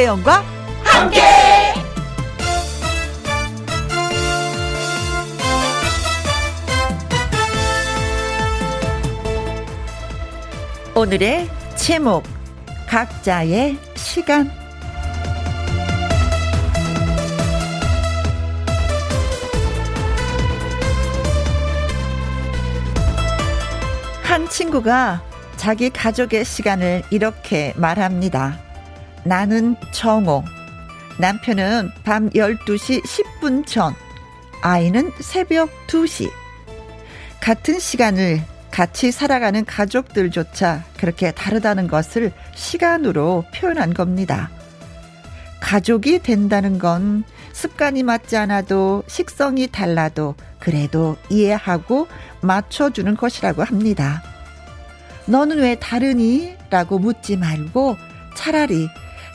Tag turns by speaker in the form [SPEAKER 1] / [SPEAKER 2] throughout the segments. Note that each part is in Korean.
[SPEAKER 1] 김혜영과 함께. 오늘의 제목 각자의 시간 한 친구가 자기 가족의 시간을 이렇게 말합니다. 나는 정오. 남편은 밤 12시 10분 전. 아이는 새벽 2시. 같은 시간을 같이 살아가는 가족들조차 그렇게 다르다는 것을 시간으로 표현한 겁니다. 가족이 된다는 건 습관이 맞지 않아도 식성이 달라도 그래도 이해하고 맞춰주는 것이라고 합니다. 너는 왜 다르니? 라고 묻지 말고 차라리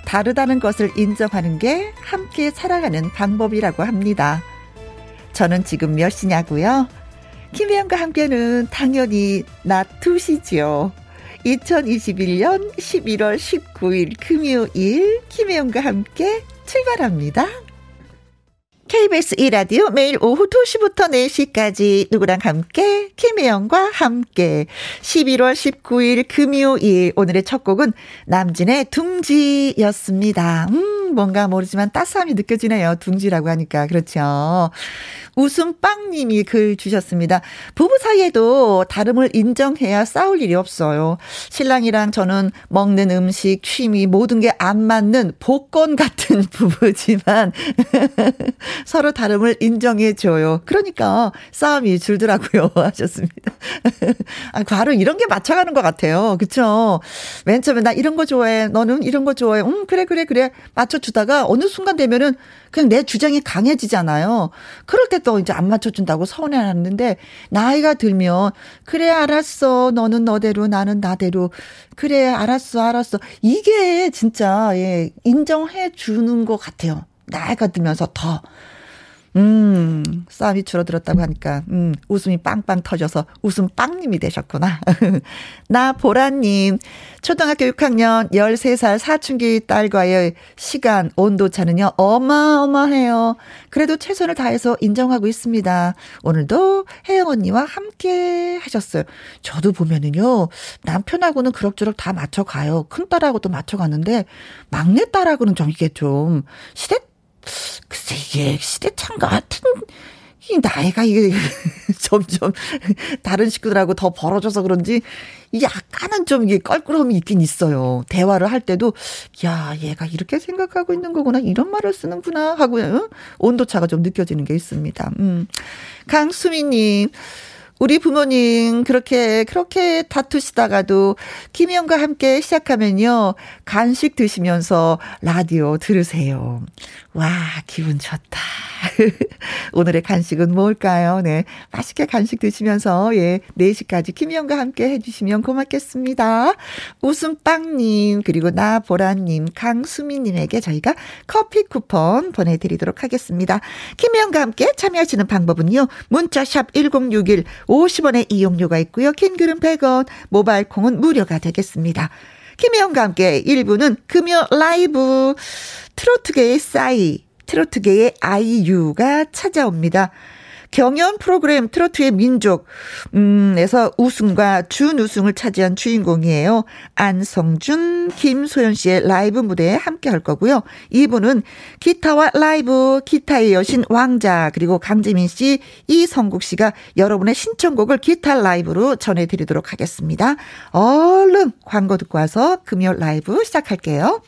[SPEAKER 1] 다르다는 것을 인정하는 게 함께 살아가는 방법이라고 합니다. 저는 지금 몇 시냐고요? 김혜영과 함께는 당연히 낮 2시지요. 2021년 11월 19일 금요일 김혜영과 함께 출발합니다. KBS 1라디오 매일 오후 2시부터 4시까지 누구랑 함께? 김혜영과 함께. 11월 19일 금요일. 오늘의 첫 곡은 남진의 둥지였습니다. 음 뭔가 모르지만 따스함이 느껴지네요. 둥지라고 하니까 그렇죠. 웃음빵님이 글 주셨습니다. 부부 사이에도 다름을 인정해야 싸울 일이 없어요. 신랑이랑 저는 먹는 음식, 취미 모든 게 안 맞는 복권 같은 부부지만 서로 다름을 인정해줘요. 그러니까 싸움이 줄더라고요. 하셨습니다. 아, 바로 이런 게 맞춰가는 것 같아요. 그쵸? 맨 처음에 나 이런 거 좋아해. 너는 이런 거 좋아해. 음, 그래, 그래, 그래. 맞춰 주다가 어느 순간 되면은 그냥 내 주장이 강해지잖아요. 그럴 때 또 이제 안 맞춰준다고 서운해하는데 나이가 들면 그래 알았어 너는 너대로 나는 나대로 그래 알았어 알았어 이게 진짜 예 인정해 주는 것 같아요. 나이가 들면서 더 음, 싸움이 줄어들었다고 하니까, 음, 웃음이 빵빵 터져서 웃음 빵님이 되셨구나. 나, 보라님, 초등학교 6학년 13살 사춘기 딸과의 시간, 온도차는요, 어마어마해요. 그래도 최선을 다해서 인정하고 있습니다. 오늘도 혜영 언니와 함께 하셨어요. 저도 보면은요, 남편하고는 그럭저럭 다 맞춰가요. 큰 딸하고도 맞춰가는데, 막내 딸하고는 좀 이게 좀, 시대 글쎄 이게 시대착 같은 이 나이가 이게 점점 다른 식구들하고 더 벌어져서 그런지 약간은 좀 이게 껄끄러움이 있긴 있어요. 대화를 할 때도 야 얘가 이렇게 생각하고 있는 거구나 이런 말을 쓰는구나 하고 응? 온도 차가 좀 느껴지는 게 있습니다. 음. 강수미님 우리 부모님 그렇게 그렇게 다투시다가도 김희영과 함께 시작하면요 간식 드시면서 라디오 들으세요. 와 기분 좋다. 오늘의 간식은 뭘까요? 네 맛있게 간식 드시면서 예 4시까지 김희영과 함께 해주시면 고맙겠습니다. 웃음빵님 그리고 나보라님 강수미님에게 저희가 커피 쿠폰 보내드리도록 하겠습니다. 김희영과 함께 참여하시는 방법은요 문자샵 1061 50원의 이용료가 있고요. 킹글은 100원, 모바일 콩은 무료가 되겠습니다. 김혜영과 함께 1부는 금요 라이브 트로트계의 싸이, 트로트계의 아이유가 찾아옵니다. 경연 프로그램 트로트의 민족, 음, 에서 우승과 준우승을 차지한 주인공이에요. 안성준, 김소연 씨의 라이브 무대에 함께 할 거고요. 이분은 기타와 라이브, 기타의 여신 왕자, 그리고 강재민 씨, 이성국 씨가 여러분의 신청곡을 기타 라이브로 전해드리도록 하겠습니다. 얼른 광고 듣고 와서 금요 라이브 시작할게요.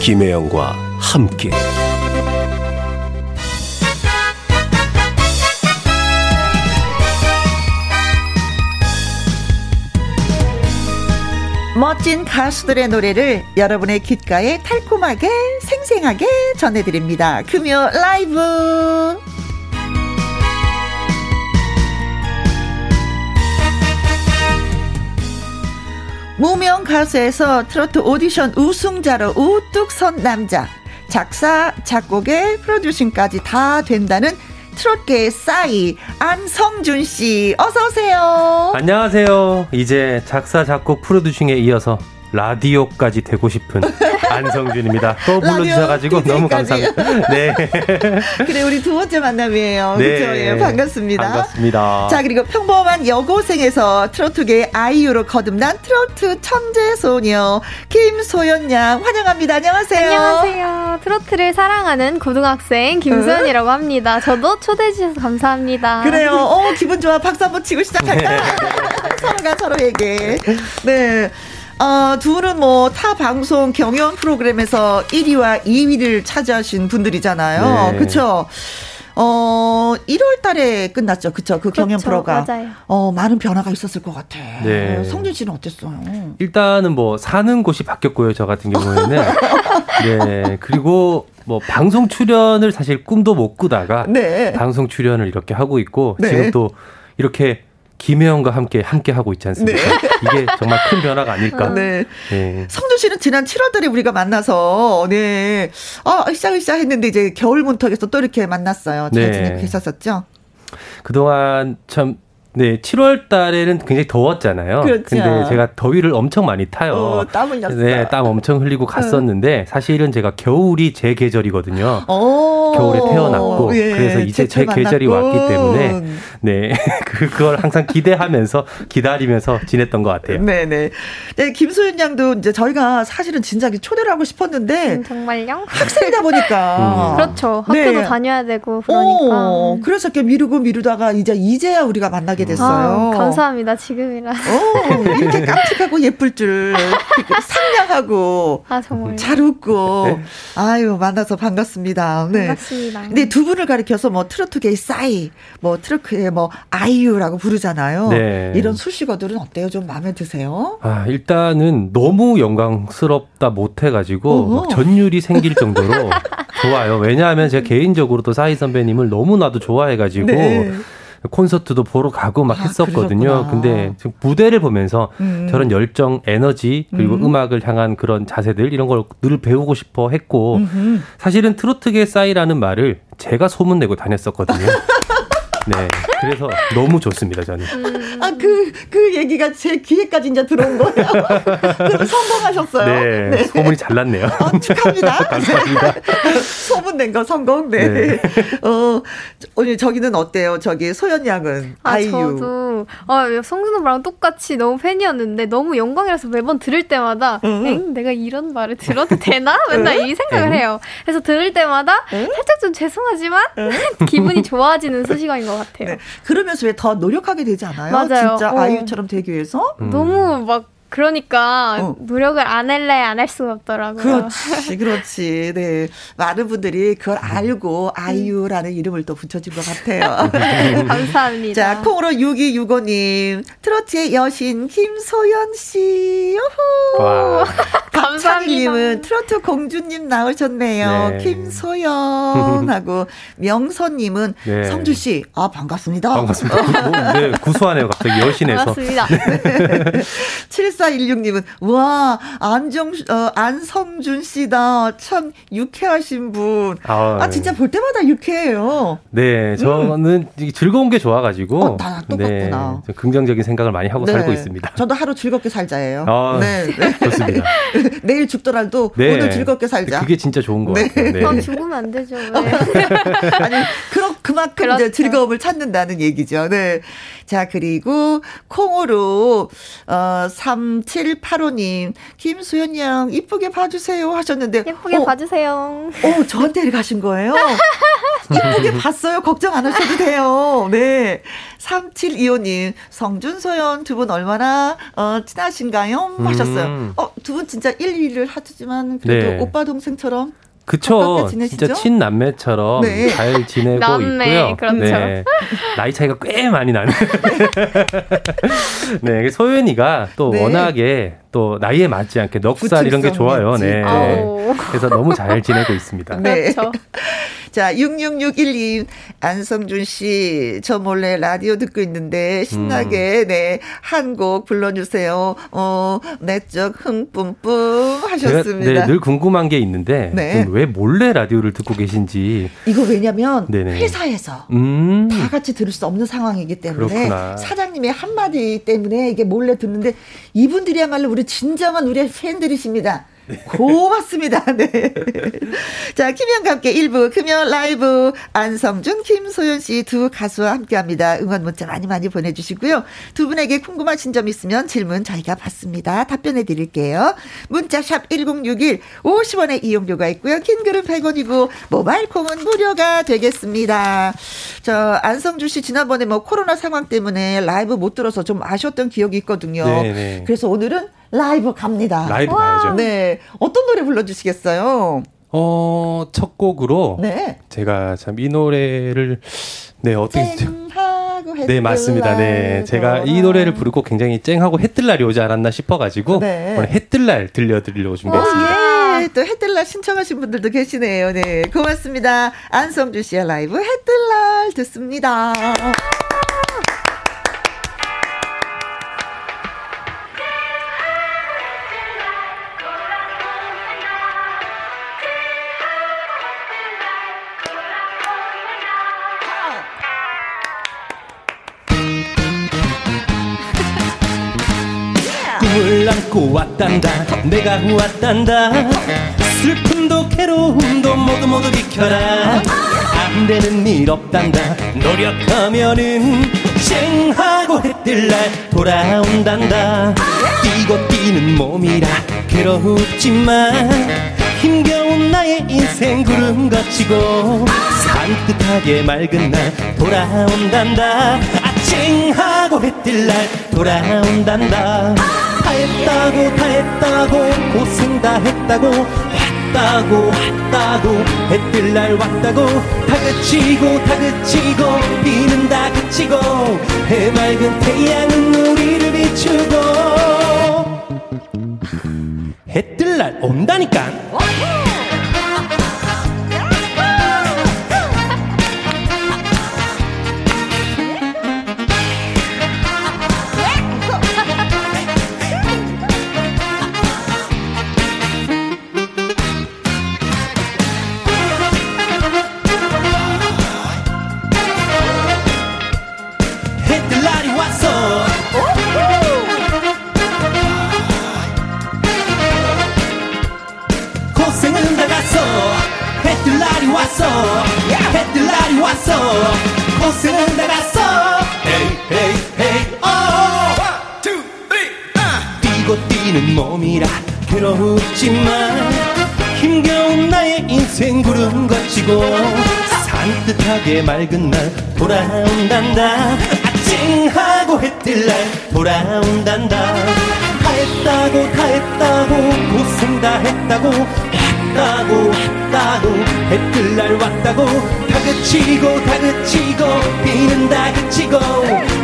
[SPEAKER 2] 김혜영과 함께.
[SPEAKER 1] 멋진 가수들의 노래를 여러분의 귓가에 달콤하게 생생하게 전해드립니다. 금요 라이브. 무명 가수에서 트로트 오디션 우승자로 우뚝 선 남자. 작사, 작곡에 프로듀싱까지 다 된다는 트롯계의 싸이 안성준 씨 어서 오세요.
[SPEAKER 3] 안녕하세요. 이제 작사 작곡 프로듀싱에 이어서 라디오까지 되고 싶은 안성준입니다. 또 불러주셔가지고 너무 감사합니다. 네.
[SPEAKER 1] 그래, 우리 두 번째 만남이에요. 네. 그렇죠? 예, 반갑습니다.
[SPEAKER 3] 반갑습니다.
[SPEAKER 1] 자, 그리고 평범한 여고생에서 트로트계 아이유로 거듭난 트로트 천재 소녀 김소연 양 환영합니다. 안녕하세요.
[SPEAKER 4] 안녕하세요. 트로트를 사랑하는 고등학생 김소연이라고 합니다. 저도 초대해 주셔서 감사합니다.
[SPEAKER 1] 그래요. 어, 기분 좋아. 박수 한번 치고 시작할까? 네. 서로가 서로에게. 네. 어, 두 분은 뭐 타 방송 경연 프로그램에서 1위와 2위를 차지하신 분들이잖아요. 네. 그쵸? 어, 1월 달에 끝났죠. 그쵸? 그 그렇죠. 경연 프로가.
[SPEAKER 4] 맞아요.
[SPEAKER 1] 어, 많은 변화가 있었을 것 같아. 네. 성준 씨는 어땠어요?
[SPEAKER 3] 일단은 뭐 사는 곳이 바뀌었고요. 저 같은 경우에는. 네. 그리고 뭐 방송 출연을 사실 꿈도 못 꾸다가 네. 방송 출연을 이렇게 하고 있고 네. 지금 또 이렇게 김혜영과 함께 함께 하고 있지 않습니까? 네. 이게 정말 큰 변화가 아닐까. 네.
[SPEAKER 1] 네. 성준 씨는 지난 7월달에 우리가 만나서 네, 아 으쌰으쌰 했는데 이제 겨울 문턱에서 또 이렇게 만났어요. 잘 네. 지내고 계셨었죠?
[SPEAKER 3] 그동안 참 네, 7월 달에는 굉장히 더웠잖아요. 그렇죠. 근데 제가 더위를 엄청 많이 타요. 어,
[SPEAKER 1] 땀 흘렸어요.
[SPEAKER 3] 네, 땀 엄청 흘리고 갔었는데 사실은 제가 겨울이 제 계절이거든요. 오, 겨울에 태어났고 예, 그래서 이제 제 계절이 왔기 때문에 네, 그걸 항상 기대하면서 기다리면서 지냈던 것 같아요.
[SPEAKER 1] 네, 네. 네, 김소연 양도 이제 저희가 사실은 진작에 초대를 하고 싶었는데
[SPEAKER 4] 음, 정말요?
[SPEAKER 1] 학생이다 보니까
[SPEAKER 4] 음. 그렇죠. 학교도 네. 다녀야 되고 그러니까. 오,
[SPEAKER 1] 그래서 이렇게 미루고 미루다가 이제 이제야 우리가 만나게 됐어요.
[SPEAKER 4] 아, 감사합니다. 지금이라.
[SPEAKER 1] 오, 이렇게 깜찍하고 예쁠 줄 상냥하고 아, 정말. 잘 웃고 네. 아유 만나서 반갑습니다.
[SPEAKER 4] 네. 반갑습니다.
[SPEAKER 1] 근데 두 분을 가리켜서 뭐 트로트계의 싸이, 뭐 트로트의 뭐 아이유라고 부르잖아요. 네. 이런 수식어들은 어때요? 좀 마음에 드세요?
[SPEAKER 3] 아 일단은 너무 영광스럽다 못해가지고 전율이 생길 정도로 좋아요. 왜냐하면 제가 개인적으로 또 싸이 선배님을 너무나도 좋아해가지고. 네. 콘서트도 보러 가고 막 아, 했었거든요. 그러셨구나. 근데 무대를 보면서 음. 저런 열정, 에너지 그리고 음. 악을 향한 그런 자세들 이런 걸 늘 배우고 싶어 했고 음흠. 사실은 트로트계 싸이라는 말을 제가 소문내고 다녔었거든요. 네. 그래서 너무 좋습니다, 저는.
[SPEAKER 1] 음. 아, 그, 그 얘기가 제 귀에까지 이제 들어온 거예요. 그럼 성공하셨어요.
[SPEAKER 3] 네. 네. 소문이 잘 났네요.
[SPEAKER 1] 어, 축하합니다.
[SPEAKER 3] 감사합니다.
[SPEAKER 1] 소문 낸 거 성공. 네. 네. 어, 오늘 저기는 어때요? 저기 소연 양은. 아, 아이유.
[SPEAKER 4] 저도, 아, 성준 오빠랑 똑같이 너무 팬이었는데 너무 영광이라서 매번 들을 때마다, 응, 엥? 내가 이런 말을 들어도 되나? 맨날 이 생각을 해요. 그래서 들을 때마다 살짝 좀 죄송하지만 기분이 좋아지는 수시간인 것 같아요. 네.
[SPEAKER 1] 그러면서 왜 더 노력하게 되지 않아요?
[SPEAKER 4] 맞아요.
[SPEAKER 1] 진짜 어. 아이유처럼 되기 위해서?
[SPEAKER 4] 음. 너무 막 그러니까 어. 노력을 안 할래 안 할 수가 없더라고요.
[SPEAKER 1] 그렇지, 그렇지. 네, 많은 분들이 그걸 알고 아이유라는 이름을 또 붙여준 것 같아요.
[SPEAKER 4] 감사합니다.
[SPEAKER 1] 자, 콩으로 6265님 트로트의 여신 김소연 씨. 요호. 감사합니다.님은 트로트 공주님 나오셨네요. 네. 김소연 하고 명선님은 네. 성주 씨, 아 반갑습니다.
[SPEAKER 3] 반갑습니다. 구, 네, 구수하네요. 갑자기 여신에서.
[SPEAKER 4] 반갑습니다. 네.
[SPEAKER 1] 7416님은, 와, 안정, 어, 안성준 씨다. 참 유쾌하신 분. 아, 아 진짜 볼 때마다 유쾌해요.
[SPEAKER 3] 네, 저는 음. 즐거운 게 좋아가지고.
[SPEAKER 1] 어, 다 똑같구나.
[SPEAKER 3] 네, 긍정적인 생각을 많이 하고 네. 살고 있습니다.
[SPEAKER 1] 저도 하루 즐겁게 살자예요.
[SPEAKER 3] 아, 네, 네. 좋습니다.
[SPEAKER 1] 내일 죽더라도 네. 오늘 즐겁게 살자.
[SPEAKER 3] 그게 진짜 좋은 거
[SPEAKER 4] 네.
[SPEAKER 3] 같아요. 네.
[SPEAKER 4] 아, 죽으면 안 되죠. 왜?
[SPEAKER 1] 아니, 그럼 그만큼 그렇죠. 이제 즐거움을 찾는다는 얘기죠. 네. 자, 그리고 콩으로, 어, 3785님, 김수현 양, 이쁘게 봐주세요 하셨는데.
[SPEAKER 4] 예쁘게 어, 봐주세요.
[SPEAKER 1] 어, 저한테 가신 거예요? 이쁘게 봤어요. 걱정 안 하셔도 돼요. 네. 3725님, 성준소연 두 분 얼마나, 어, 친하신가요? 하셨어요. 음. 어, 두 분 진짜 1, 2를 하지만 그래도 네. 오빠 동생처럼
[SPEAKER 3] 그쵸. 진짜 친남매처럼 네. 잘 지내고 남매, 있고요.
[SPEAKER 4] 그렇죠. 네.
[SPEAKER 3] 나이 차이가 꽤 많이 나는. 네. 소연이가 또 네. 워낙에 또 나이에 맞지 않게 넉살 이런 게 좋아요. 네. 그래서 너무 잘 지내고 있습니다.
[SPEAKER 1] 네. 그렇죠. 자, 6661님, 안성준 씨, 저 몰래 라디오 듣고 있는데, 신나게, 음. 네, 한 곡 불러 주세요. 어, 내적 흥뿜뿜 하셨습니다.
[SPEAKER 3] 제가, 네, 늘 궁금한 게 있는데, 네. 왜 몰래 라디오를 듣고 계신지.
[SPEAKER 1] 이거 왜냐면, 네네. 회사에서 음. 다 같이 들을 수 없는 상황이기 때문에, 그렇구나. 사장님의 한마디 때문에 이게 몰래 듣는데, 이분들이야말로 우리 진정한 우리 팬들이십니다. 고맙습니다. 네. 자, 김현과 함께 1부 금연 라이브 안성준, 김소연 씨 두 가수와 함께 합니다. 응원 문자 많이 많이 보내주시고요. 두 분에게 궁금하신 점 있으면 질문 저희가 받습니다. 답변해 드릴게요. 문자샵 1061 50원의 이용료가 있고요. 긴 글은 100원이고 모바일 콩은 무료가 되겠습니다. 저 안성준 씨 지난번에 뭐 코로나 상황 때문에 라이브 못 들어서 좀 아쉬웠던 기억이 있거든요. 네네. 네. 그래서 오늘은 라이브 갑니다.
[SPEAKER 3] 라이브 와. 가야죠.
[SPEAKER 1] 네. 어떤 노래 불러주시겠어요?
[SPEAKER 3] 어, 첫 곡으로. 네. 제가 참 이 노래를, 네, 어떻게. 네, 맞습니다. 네. 제가 이 노래를 부르고 굉장히 쨍하고 해뜰 날이 오지 않았나 싶어가지고. 네. 오늘 해뜰 날 들려드리려고 준비했습니다.
[SPEAKER 1] 어, 예. 또 해뜰 날 신청하신 분들도 계시네요. 네. 고맙습니다. 안성주 씨의 라이브 해뜰 날 듣습니다.
[SPEAKER 3] 왔단다. 내가 왔단다. 슬픔도 괴로움도 모두 모두 비켜라. 안 되는 일 없단다. 노력하면은 쨍하고 해뜰 날 돌아온단다. 뛰고 뛰는 몸이라 괴롭지만 힘겨운 나의 인생 구름 거치고 산뜻하게 맑은 날 돌아온단다. 쨍하고 해뜰 날 돌아온단다 다 했다고 다 했다고 고생 다 했다고 왔다고 왔다고 해뜰 날 왔다고 다 그치고 다 그치고 비는 다 그치고 해맑은 태양은 우리를 비추고. 해뜰 날 온다니까 따뜻하게 맑은 날 돌아온단다. 아찡하고 해뜰 날 돌아온단다. 다 했다고 다 했다고 고생 다 했다고 왔다고 왔다고 해뜰 날 왔다고 다 그치고 다 그치고 비는 다 그치고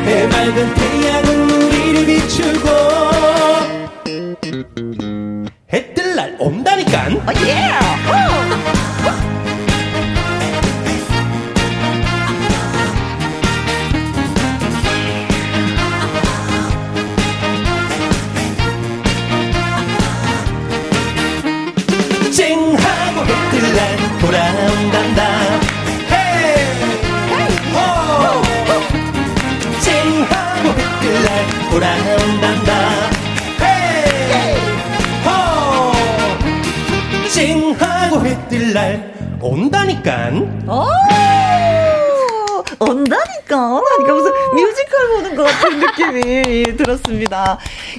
[SPEAKER 3] 해맑은 태양은 우리를 비추고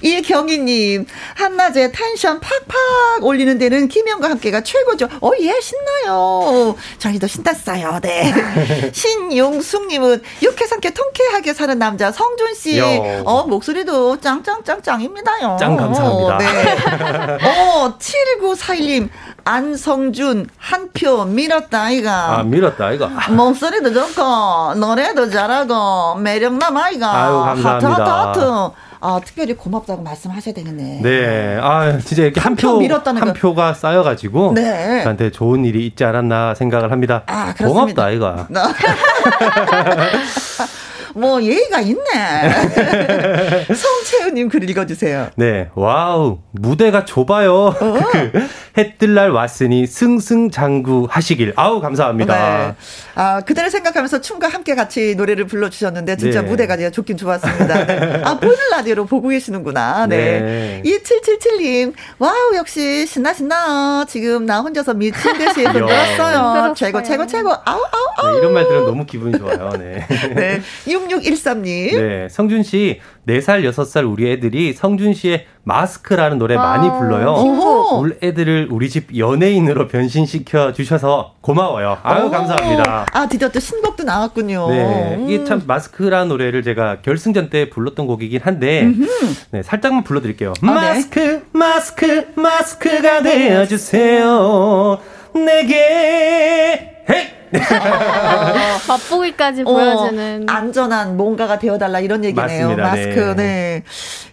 [SPEAKER 1] 이경희님 한낮에 텐션 팍팍 올리는 데는 김영과 함께가 최고죠. 어예 신나요. 저희도 신났어요. 네. 신용숙님은 유쾌 상쾌 통쾌하게 사는 남자 성준 씨. 어 목소리도 짱짱짱짱입니다요.
[SPEAKER 3] 짱 감사합니다.
[SPEAKER 1] 네. 어 7941님 안성준 한 표 밀었다 아이가.
[SPEAKER 3] 아 밀었다 아이가.
[SPEAKER 1] 목소리도 좋고 노래도 잘하고 매력 남 아이가.
[SPEAKER 3] 아유 감사합니다. 하트 하트 하트.
[SPEAKER 1] 아, 특별히 고맙다고 말씀하셔야 되겠네.
[SPEAKER 3] 네. 아, 진짜 이렇게 한, 표, 한 표가 쌓여가지고. 네. 저한테 좋은 일이 있지 않았나 생각을 합니다. 아, 그렇습니다. 고맙다, 아이가.
[SPEAKER 1] 뭐 예의가 있네. 성채우님 글 읽어주세요.
[SPEAKER 3] 네, 와우 무대가 좁아요. 어. 그 해뜰 날 왔으니 승승장구 하시길. 아우 감사합니다. 네.
[SPEAKER 1] 아 그대를 생각하면서 춤과 함께 같이 노래를 불러주셨는데 진짜 네. 무대가 제가 좁긴 좁았습니다. 네. 아 보이는 라디오로 보고 계시는구나. 네. 네. 2777님 와우 역시 신나 신나. 지금 나 혼자서 미친 듯이 흔들었어요. 최고 최고 최고. 아우 아우 아우.
[SPEAKER 3] 네, 이런 말 들으면 너무 기분이 좋아요. 네.
[SPEAKER 1] 네. 6613님.
[SPEAKER 3] 네. 성준 씨 4살, 6살 우리 애들이 성준 씨의 마스크라는 노래 많이 아, 불러요. 오 우리 애들을 우리 집 연예인으로 변신시켜 주셔서 고마워요. 아유, 감사합니다.
[SPEAKER 1] 아, 드디어 또 신곡도 나왔군요.
[SPEAKER 3] 네. 음. 이게 참 마스크라는 노래를 제가 결승전 때 불렀던 곡이긴 한데, 네, 살짝만 불러드릴게요. 아, 네. 마스크, 네. 마스크, 마스크가 되어주세요. 내게, 헤이!
[SPEAKER 4] 맛보기까지 어, 보여주는
[SPEAKER 1] 안전한 뭔가가 되어달라 이런 얘기네요. 맞습니다. 마스크. 네. 네.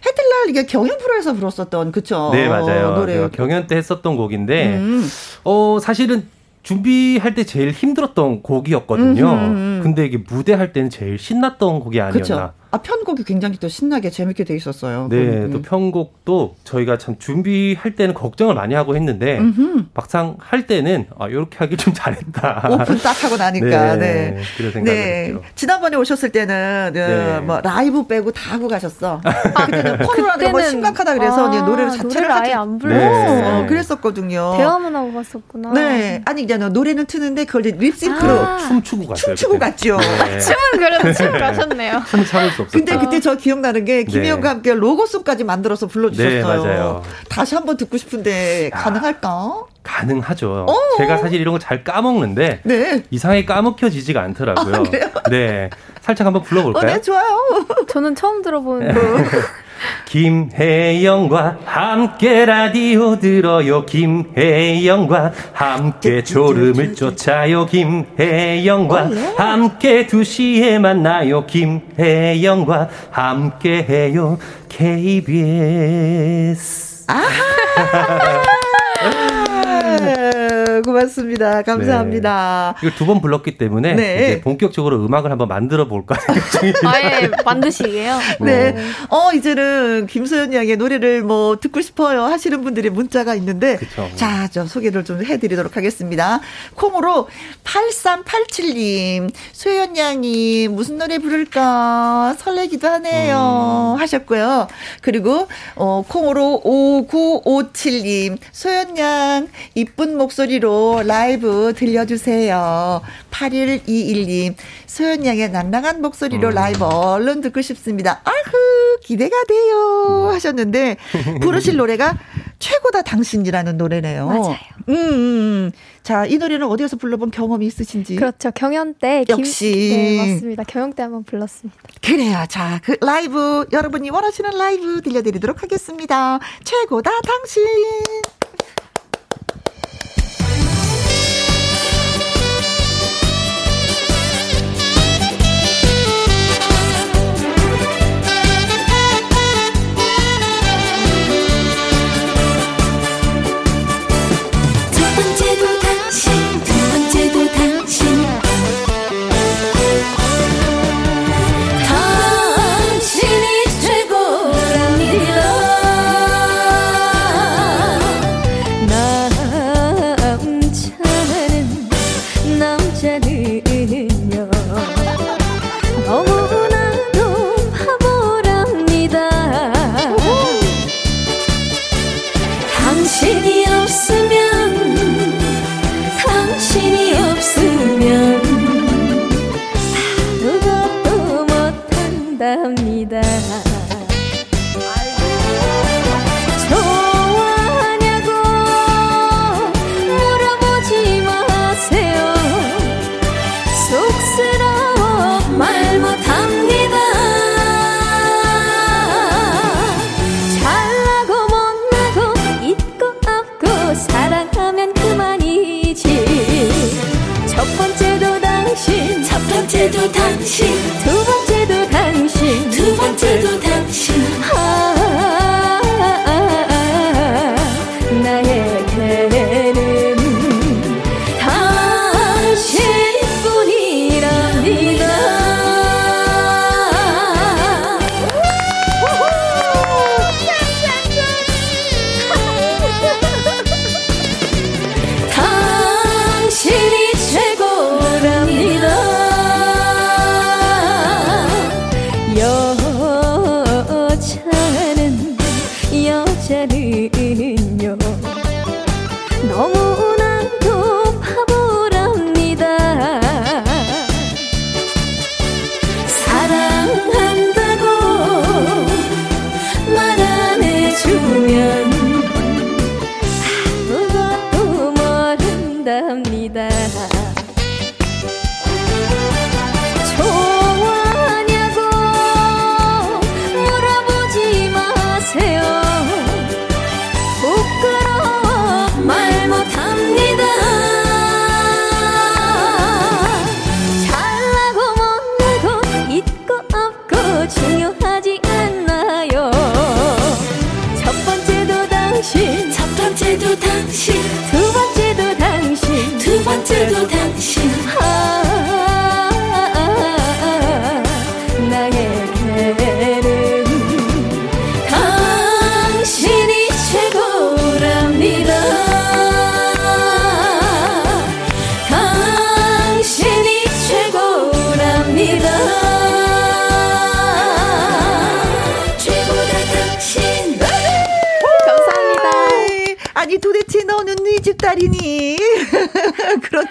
[SPEAKER 1] 해뜰날 이게 경연 프로에서 불렀었던 그쵸?
[SPEAKER 3] 네 맞아요. 노래 경연 때 했었던 곡인데 음. 어 사실은 준비할 때 제일 힘들었던 곡이었거든요. 음흠. 음, 음. 근데 이게 무대 할 때는 제일 신났던 곡이 아니었나. 그쵸.
[SPEAKER 1] 아 편곡이 굉장히 또 신나게 재밌게 돼 있었어요.
[SPEAKER 3] 네, 음. 또 편곡도 저희가 참 준비할 때는 걱정을 많이 하고 했는데 음흠. 막상 할 때는 아 이렇게 하길 좀 잘했다.
[SPEAKER 1] 오픈 딱 하고 나니까. 네, 네. 그런 생각을 네. 했죠. 지난번에 오셨을 때는 어, 네. 뭐 라이브 빼고 다 하고 가셨어. 아, 그때는 코로나가 뭐 심각하다 그래서 아, 노래를 자체를 노래를
[SPEAKER 4] 아예 안 불렀어요.
[SPEAKER 1] 네. 그랬었거든요.
[SPEAKER 4] 대화만 하고 갔었구나.
[SPEAKER 1] 네, 아니 이제 노래는 트는데 그걸 립싱크로
[SPEAKER 3] 아. 춤추고 갔어요.
[SPEAKER 1] 춤추고 그때. 갔죠.
[SPEAKER 4] 네. 춤은 그래도 춤 가셨네요.
[SPEAKER 3] 춤 참을 수 없었어요.
[SPEAKER 1] 근데 그때 저 기억나는 게 김혜영과 네. 함께 로고송까지 만들어서 불러주셨어요. 네, 맞아요. 다시 한번 듣고 싶은데 야, 가능할까?
[SPEAKER 3] 가능하죠. 오. 어. 제가 사실 이런 거 잘 까먹는데 네. 이상하게 까먹혀지지가 않더라고요. 아, 네, 살짝 한번 불러볼까요? 어,
[SPEAKER 1] 네, 좋아요.
[SPEAKER 4] 저는 처음 들어보는 거.
[SPEAKER 3] 김혜영과 함께 라디오 들어요. 김혜영과 함께 졸음을 쫓아요. 김혜영과 함께 2시에 만나요. 김혜영과 함께 해요. KBS 아하
[SPEAKER 1] 고맙습니다. 감사합니다.
[SPEAKER 3] 네. 이걸 두 번 불렀기 때문에 네. 이제 본격적으로 음악을 한번 만들어 볼까
[SPEAKER 4] 아예 만드시게요?
[SPEAKER 1] 네. 네. 어 이제는 김소연 양의 노래를 뭐 듣고 싶어요 하시는 분들이 문자가 있는데 그쵸. 자, 좀 소개를 좀 해 드리도록 하겠습니다. 콩으로 8387님 소연 양이 무슨 노래 부를까 설레기도 하네요 음. 하셨고요. 그리고 어 콩으로 5957님 소연 양 이쁜 목소리로 목소리로 라이브 들려주세요. 8121님, 소연 양의 난랑한 목소리로 음. 라이브 얼른 듣고 싶습니다. 아흐, 기대가 돼요. 음. 하셨는데, 부르실 노래가 최고다 당신이라는 노래네요.
[SPEAKER 4] 맞아요. 음, 음,
[SPEAKER 1] 음, 자, 이 노래는 어디에서 불러본 경험이 있으신지?
[SPEAKER 4] 그렇죠. 경연 때.
[SPEAKER 1] 역시.
[SPEAKER 4] 김, 네, 맞습니다. 경연 때 한번 불렀습니다.
[SPEAKER 1] 그래요. 자, 그 라이브, 여러분이 원하시는 라이브 들려드리도록 하겠습니다. 최고다 당신. 번째도 당신. 두 번째도 당신. 두 번째도 당신.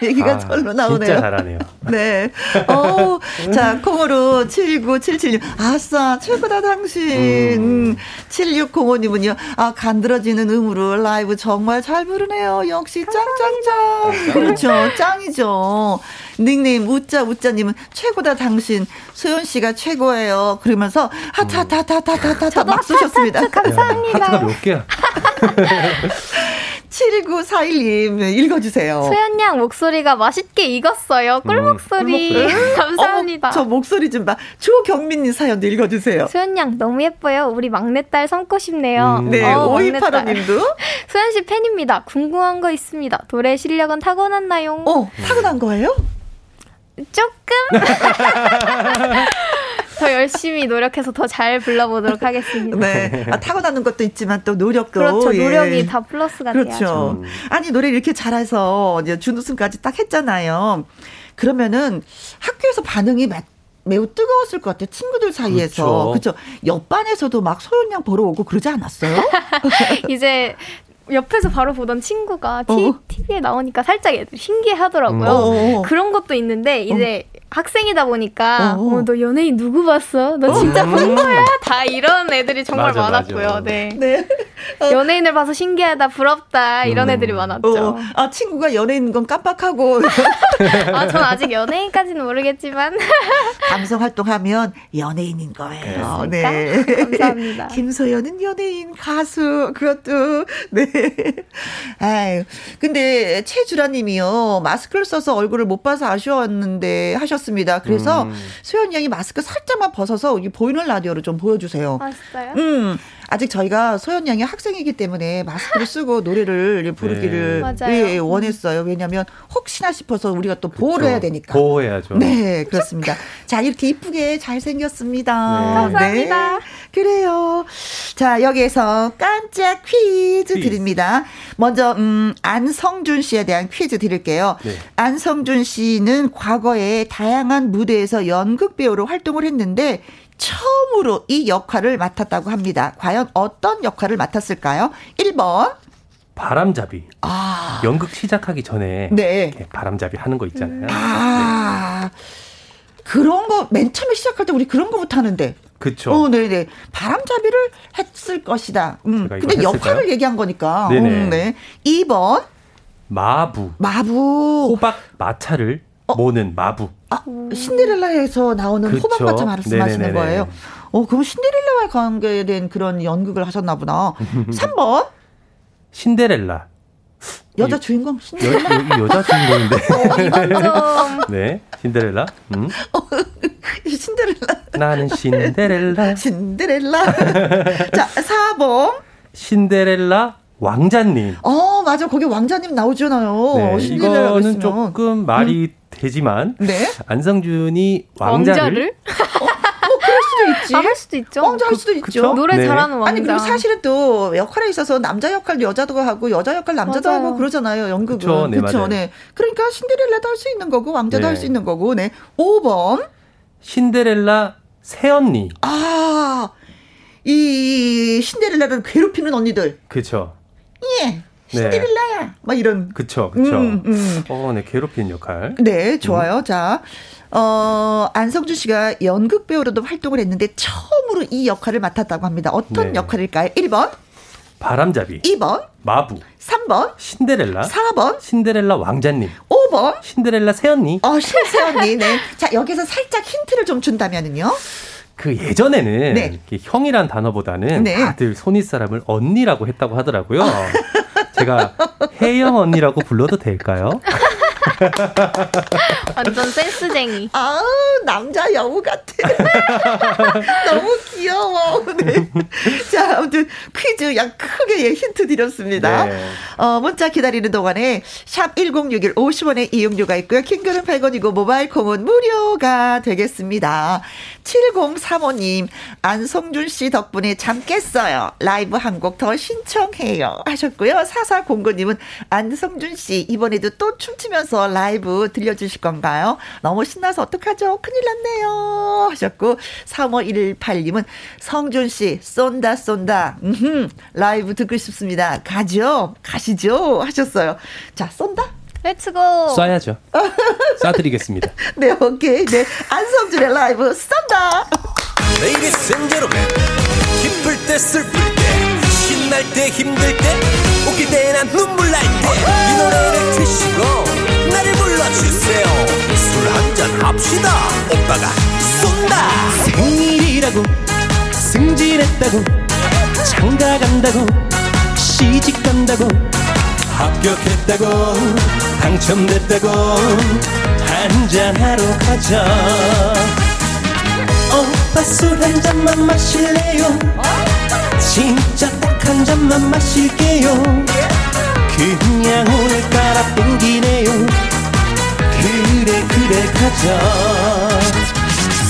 [SPEAKER 1] 얘기가 아, 절로 나오네요.
[SPEAKER 3] 진짜 잘하네요.
[SPEAKER 1] 네. 어, 자, 콩으로 79776. 아싸, 최고다, 당신. 음. 7605님은요, 아, 간드러지는 음으로 라이브 정말 잘 부르네요. 역시 짱짱짱. 그렇죠. 짱이죠. 닉네임 우짜 우짜님은 최고다 당신 소연 씨가 최고예요. 그러면서 하트 막 쏘셨습니다.
[SPEAKER 4] 감사합니다.
[SPEAKER 3] 하트가 몇 개야?
[SPEAKER 1] 7941님 읽어주세요.
[SPEAKER 4] 소연양 목소리가 맛있게 익었어요. 꿀목소리. 음, 꿀 감사합니다.
[SPEAKER 1] 어, 저 목소리 좀 봐. 조경민님 사연도 읽어주세요.
[SPEAKER 4] 소연양 너무 예뻐요. 우리 막내딸 삼고 싶네요.
[SPEAKER 1] 음. 네, 어, 오이파라님도.
[SPEAKER 4] 소연씨 팬입니다. 궁금한 거 있습니다. 노래 실력은 타고났나요?
[SPEAKER 1] 어, 타고난 거예요?
[SPEAKER 4] 조금? 더 열심히 노력해서 더 잘 불러보도록 하겠습니다.
[SPEAKER 1] 네. 아, 타고나는 것도 있지만 또 노력도.
[SPEAKER 4] 그렇죠. 예. 노력이 다 플러스가
[SPEAKER 1] 그렇죠. 돼야죠. 아니, 노래 이렇게 잘해서 이제 준우승까지 딱 했잖아요. 그러면은 학교에서 반응이 매우 뜨거웠을 것 같아요. 친구들 사이에서. 그렇죠. 그렇죠. 옆반에서도 막 소연양 보러 오고 그러지 않았어요?
[SPEAKER 4] 이제 옆에서 바로 보던 친구가 티, 어. TV에 나오니까 살짝 신기하더라고요. 어. 그런 것도 있는데 이제 어. 학생이다 보니까 어, 어, 너 연예인 누구 봤어? 너 진짜 본 음. 거야? 다 이런 애들이 정말 맞아, 많았고요. 맞아. 네. 네. 어. 연예인을 봐서 신기하다, 부럽다 이런 음. 애들이 많았죠. 어,
[SPEAKER 1] 아 친구가 연예인인 건 깜빡하고.
[SPEAKER 4] 아, 전 아직 연예인까지는 모르겠지만
[SPEAKER 1] 감성 활동하면 연예인인 거예요.
[SPEAKER 4] 네. 감사합니다.
[SPEAKER 1] 김소연은 연예인 가수 그것도 네. 아유, 근데 최주라님이요 마스크를 써서 얼굴을 못 봐서 아쉬웠는데 하셨. 하셨습니다. 그래서 음. 소연 양이 마스크 살짝만 벗어서 보이는 라디오를 좀 보여주세요.
[SPEAKER 4] 아, 진짜요?
[SPEAKER 1] 음. 아직 저희가 소연 양이 학생이기 때문에 마스크를 쓰고 노래를 부르기를 네. 예, 원했어요. 왜냐하면 혹시나 싶어서 우리가 또 보호를 해야 되니까.
[SPEAKER 3] 보호해야죠.
[SPEAKER 1] 네, 그렇습니다. 자, 이렇게 이쁘게 잘 생겼습니다. 네.
[SPEAKER 4] 감사합니다. 네,
[SPEAKER 1] 그래요. 자, 여기에서 깜짝 퀴즈 퀴즈. 드립니다. 먼저 음, 안성준 씨에 대한 퀴즈 드릴게요. 네. 안성준 씨는 과거에 다양한 무대에서 연극 배우로 활동을 했는데 처음으로 이 역할을 맡았다고 합니다. 과연 어떤 역할을 맡았을까요? 1번.
[SPEAKER 3] 바람잡이. 아. 연극 시작하기 전에 네. 바람잡이 하는 거 있잖아요.
[SPEAKER 1] 아. 네. 그런 거 맨 처음에 시작할 때 우리 그런 거부터 하는데.
[SPEAKER 3] 그렇죠.
[SPEAKER 1] 어, 네 네. 바람잡이를 했을 것이다. 음. 근데 역할을 얘기한 거니까. 네네. 음, 네. 2번.
[SPEAKER 3] 마부.
[SPEAKER 1] 마부.
[SPEAKER 3] 호박 마차를 어? 모는 마부.
[SPEAKER 1] 아, 신데렐라에서 나오는 그쵸? 호박마차 말씀하시는 네네네네. 거예요. 어, 그럼 신데렐라와 관계된 그런 연극을 하셨나 보다. 3번.
[SPEAKER 3] 신데렐라.
[SPEAKER 1] 여자 주인공 신데렐라.
[SPEAKER 3] 여, 자 주인공인데. 어, 네, 신데렐라. 음. 어,
[SPEAKER 1] 신데렐라.
[SPEAKER 3] 나는 신데렐라.
[SPEAKER 1] 신데렐라. 자, 4번.
[SPEAKER 3] 신데렐라 왕자님.
[SPEAKER 1] 어, 맞아. 거기 왕자님 나오잖아요.
[SPEAKER 3] 네, 이거는 있으면. 조금 말이 음. 되지만 네? 안성준이 왕자를, 왕자를?
[SPEAKER 1] 어, 뭐 그럴 수도 있지.
[SPEAKER 4] 아, 할 수도 있죠.
[SPEAKER 1] 왕자 할 수도 그, 있죠.
[SPEAKER 4] 노래 네. 잘하는 왕자.
[SPEAKER 1] 아니 그리고 사실은 또 역할에 있어서 남자 역할 여자도 하고 여자 역할 남자도 맞아요. 하고 그러잖아요. 연극은. 그렇죠. 네, 그렇죠. 네. 그러니까 신데렐라도 할 수 있는 거고 왕자도 네. 할수 있는 거고. 네. 5번.
[SPEAKER 3] 신데렐라 새언니.
[SPEAKER 1] 아. 이 신데렐라를 괴롭히는 언니들.
[SPEAKER 3] 그렇죠.
[SPEAKER 1] 예. 신데렐라야. 네. 막 이런.
[SPEAKER 5] 그쵸, 그쵸. 음, 음. 어, 네, 괴롭히는 역할.
[SPEAKER 1] 네, 좋아요. 음. 자, 어, 안성준 씨가 연극 배우로도 활동을 했는데 처음으로 이 역할을 맡았다고 합니다. 어떤 네. 역할일까요? 1번.
[SPEAKER 5] 바람잡이.
[SPEAKER 1] 2번.
[SPEAKER 5] 마부.
[SPEAKER 1] 3번.
[SPEAKER 5] 신데렐라.
[SPEAKER 1] 4번.
[SPEAKER 5] 신데렐라 왕자님.
[SPEAKER 1] 5번.
[SPEAKER 5] 신데렐라 새언니.
[SPEAKER 1] 어, 신새언니. 네. 자, 여기서 살짝 힌트를 좀 준다면은요.
[SPEAKER 5] 그 예전에는 네. 형이란 단어보다는 네. 다들 손윗 사람을 언니라고 했다고 하더라고요. 제가 혜영 언니라고 불러도 될까요?
[SPEAKER 4] 완전 센스쟁이.
[SPEAKER 1] 아 남자 여우 같아. 너무 귀여워. 네. 자, 아무튼 퀴즈 양 크게 예, 힌트 드렸습니다. 네. 어, 문자 기다리는 동안에 샵 1061 50원의 이용료가 있고요. 킹글은 100원이고 모바일 콩은 무료가 되겠습니다. 7035님, 안성준 씨 덕분에 잠 깼어요. 라이브 한 곡 더 신청해요. 하셨고요. 4409님은 안성준 씨, 이번에도 또 춤추면서 라이브 들려주실 건가요? 너무 신나서 어떡하죠? 큰일 났네요. 하셨고, 3518님은 성준 씨, 쏜다, 쏜다. 음흠, 라이브 듣고 싶습니다. 가죠? 가시죠? 하셨어요. 자, 쏜다?
[SPEAKER 4] Let's go!
[SPEAKER 5] 쏴야죠. 쏴드리겠습니다.
[SPEAKER 1] 네, 오케이. 네. 안성준의 라이브 쏜다!
[SPEAKER 6] Ladies and gentlemen, 기쁠 때 슬플 때, 신날 때 힘들 때, 웃길 때
[SPEAKER 3] 승진했다고, 장가 간다고, 시집 간다고, 합격했다고 당첨됐다고 한잔하러 가자. 오빠 술 한 잔만 마실래요? 진짜 딱 한 잔만 마실게요. 그냥 오늘 따라 땡기네요. 그래 그래 가자.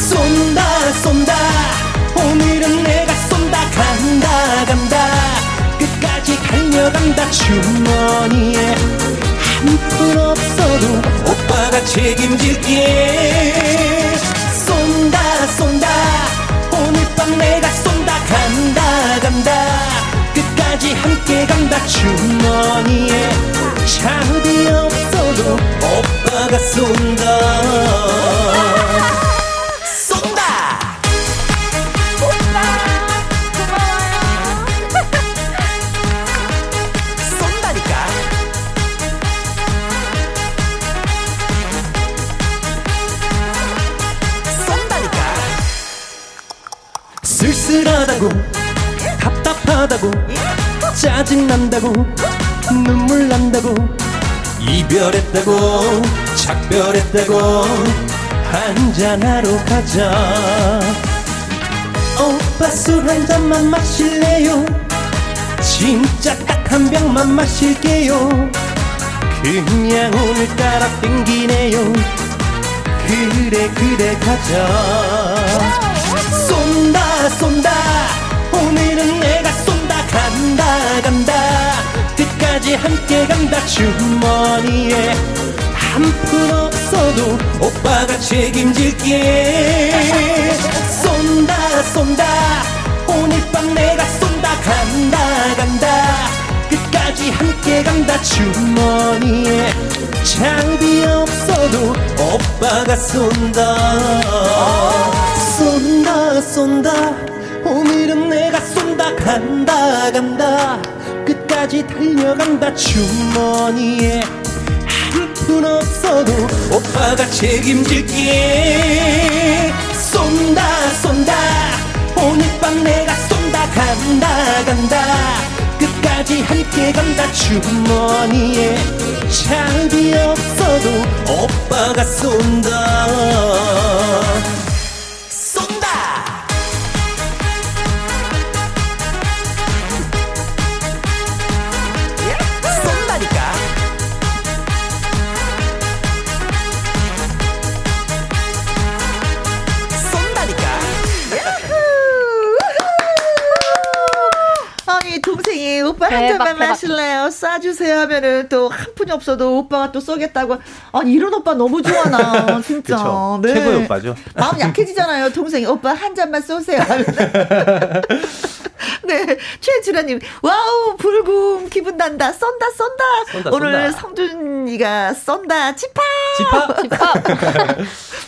[SPEAKER 3] 쏜다 쏜다. 오늘은 내가 간다 간다. 끝까지 달려간다 주머니에. 한 푼 없어도 오빠가 책임질게. 쏜다 쏜다. 오늘 밤 내가 쏜다. 간다 간다. 끝까지 함께 간다 주머니에. 차비 없어도 오빠가 쏜다 쓸쓸하다고 답답하다고 짜증난다고 눈물 난다고 이별했다고 작별했다고 한잔하러 가자. 오빠 술 한 잔만 마실래요? 진짜 딱 한 병만 마실게요. 그냥 오늘따라 땡기네요. 그래 그래 가자 쏜다. 쏜다 오늘은 내가 쏜다. 간다 간다. 끝까지 함께 간다. 주머니에 한 푼 없어도 오빠가 책임질게. 쏜다 쏜다. 오늘 밤 내가 쏜다. 간다 간다. 끝까지 함께 간다. 주머니에 장비 없어도 오빠가 쏜다 쏜다 쏜다. 오늘은 내가 쏜다 간다 간다. 끝까지 달려간다 주머니에. 한 푼 없어도 오빠가 책임질게 쏜다 쏜다. 오늘 밤 내가 쏜다 간다 간다. 끝까지 함께 간다 주머니에. 장비 없어도 오빠가 쏜다
[SPEAKER 1] 잔만 마실래요? 쏴주세요 하면은 또 한 푼이 없어도 오빠가 또 쏘겠다고. 아니 이런 오빠 너무 좋아 나 진짜.
[SPEAKER 5] 네. 최고의 오빠죠.
[SPEAKER 1] 마음 약해지잖아요 동생이 오빠 한 잔만 쏘세요. 네. 최주라님, wow, 불금 기분 난다. 쏜다, 쏜다. 쏜다 오늘 쏜다. 성준이가 쏜다. 집합!
[SPEAKER 3] 집합! 집합!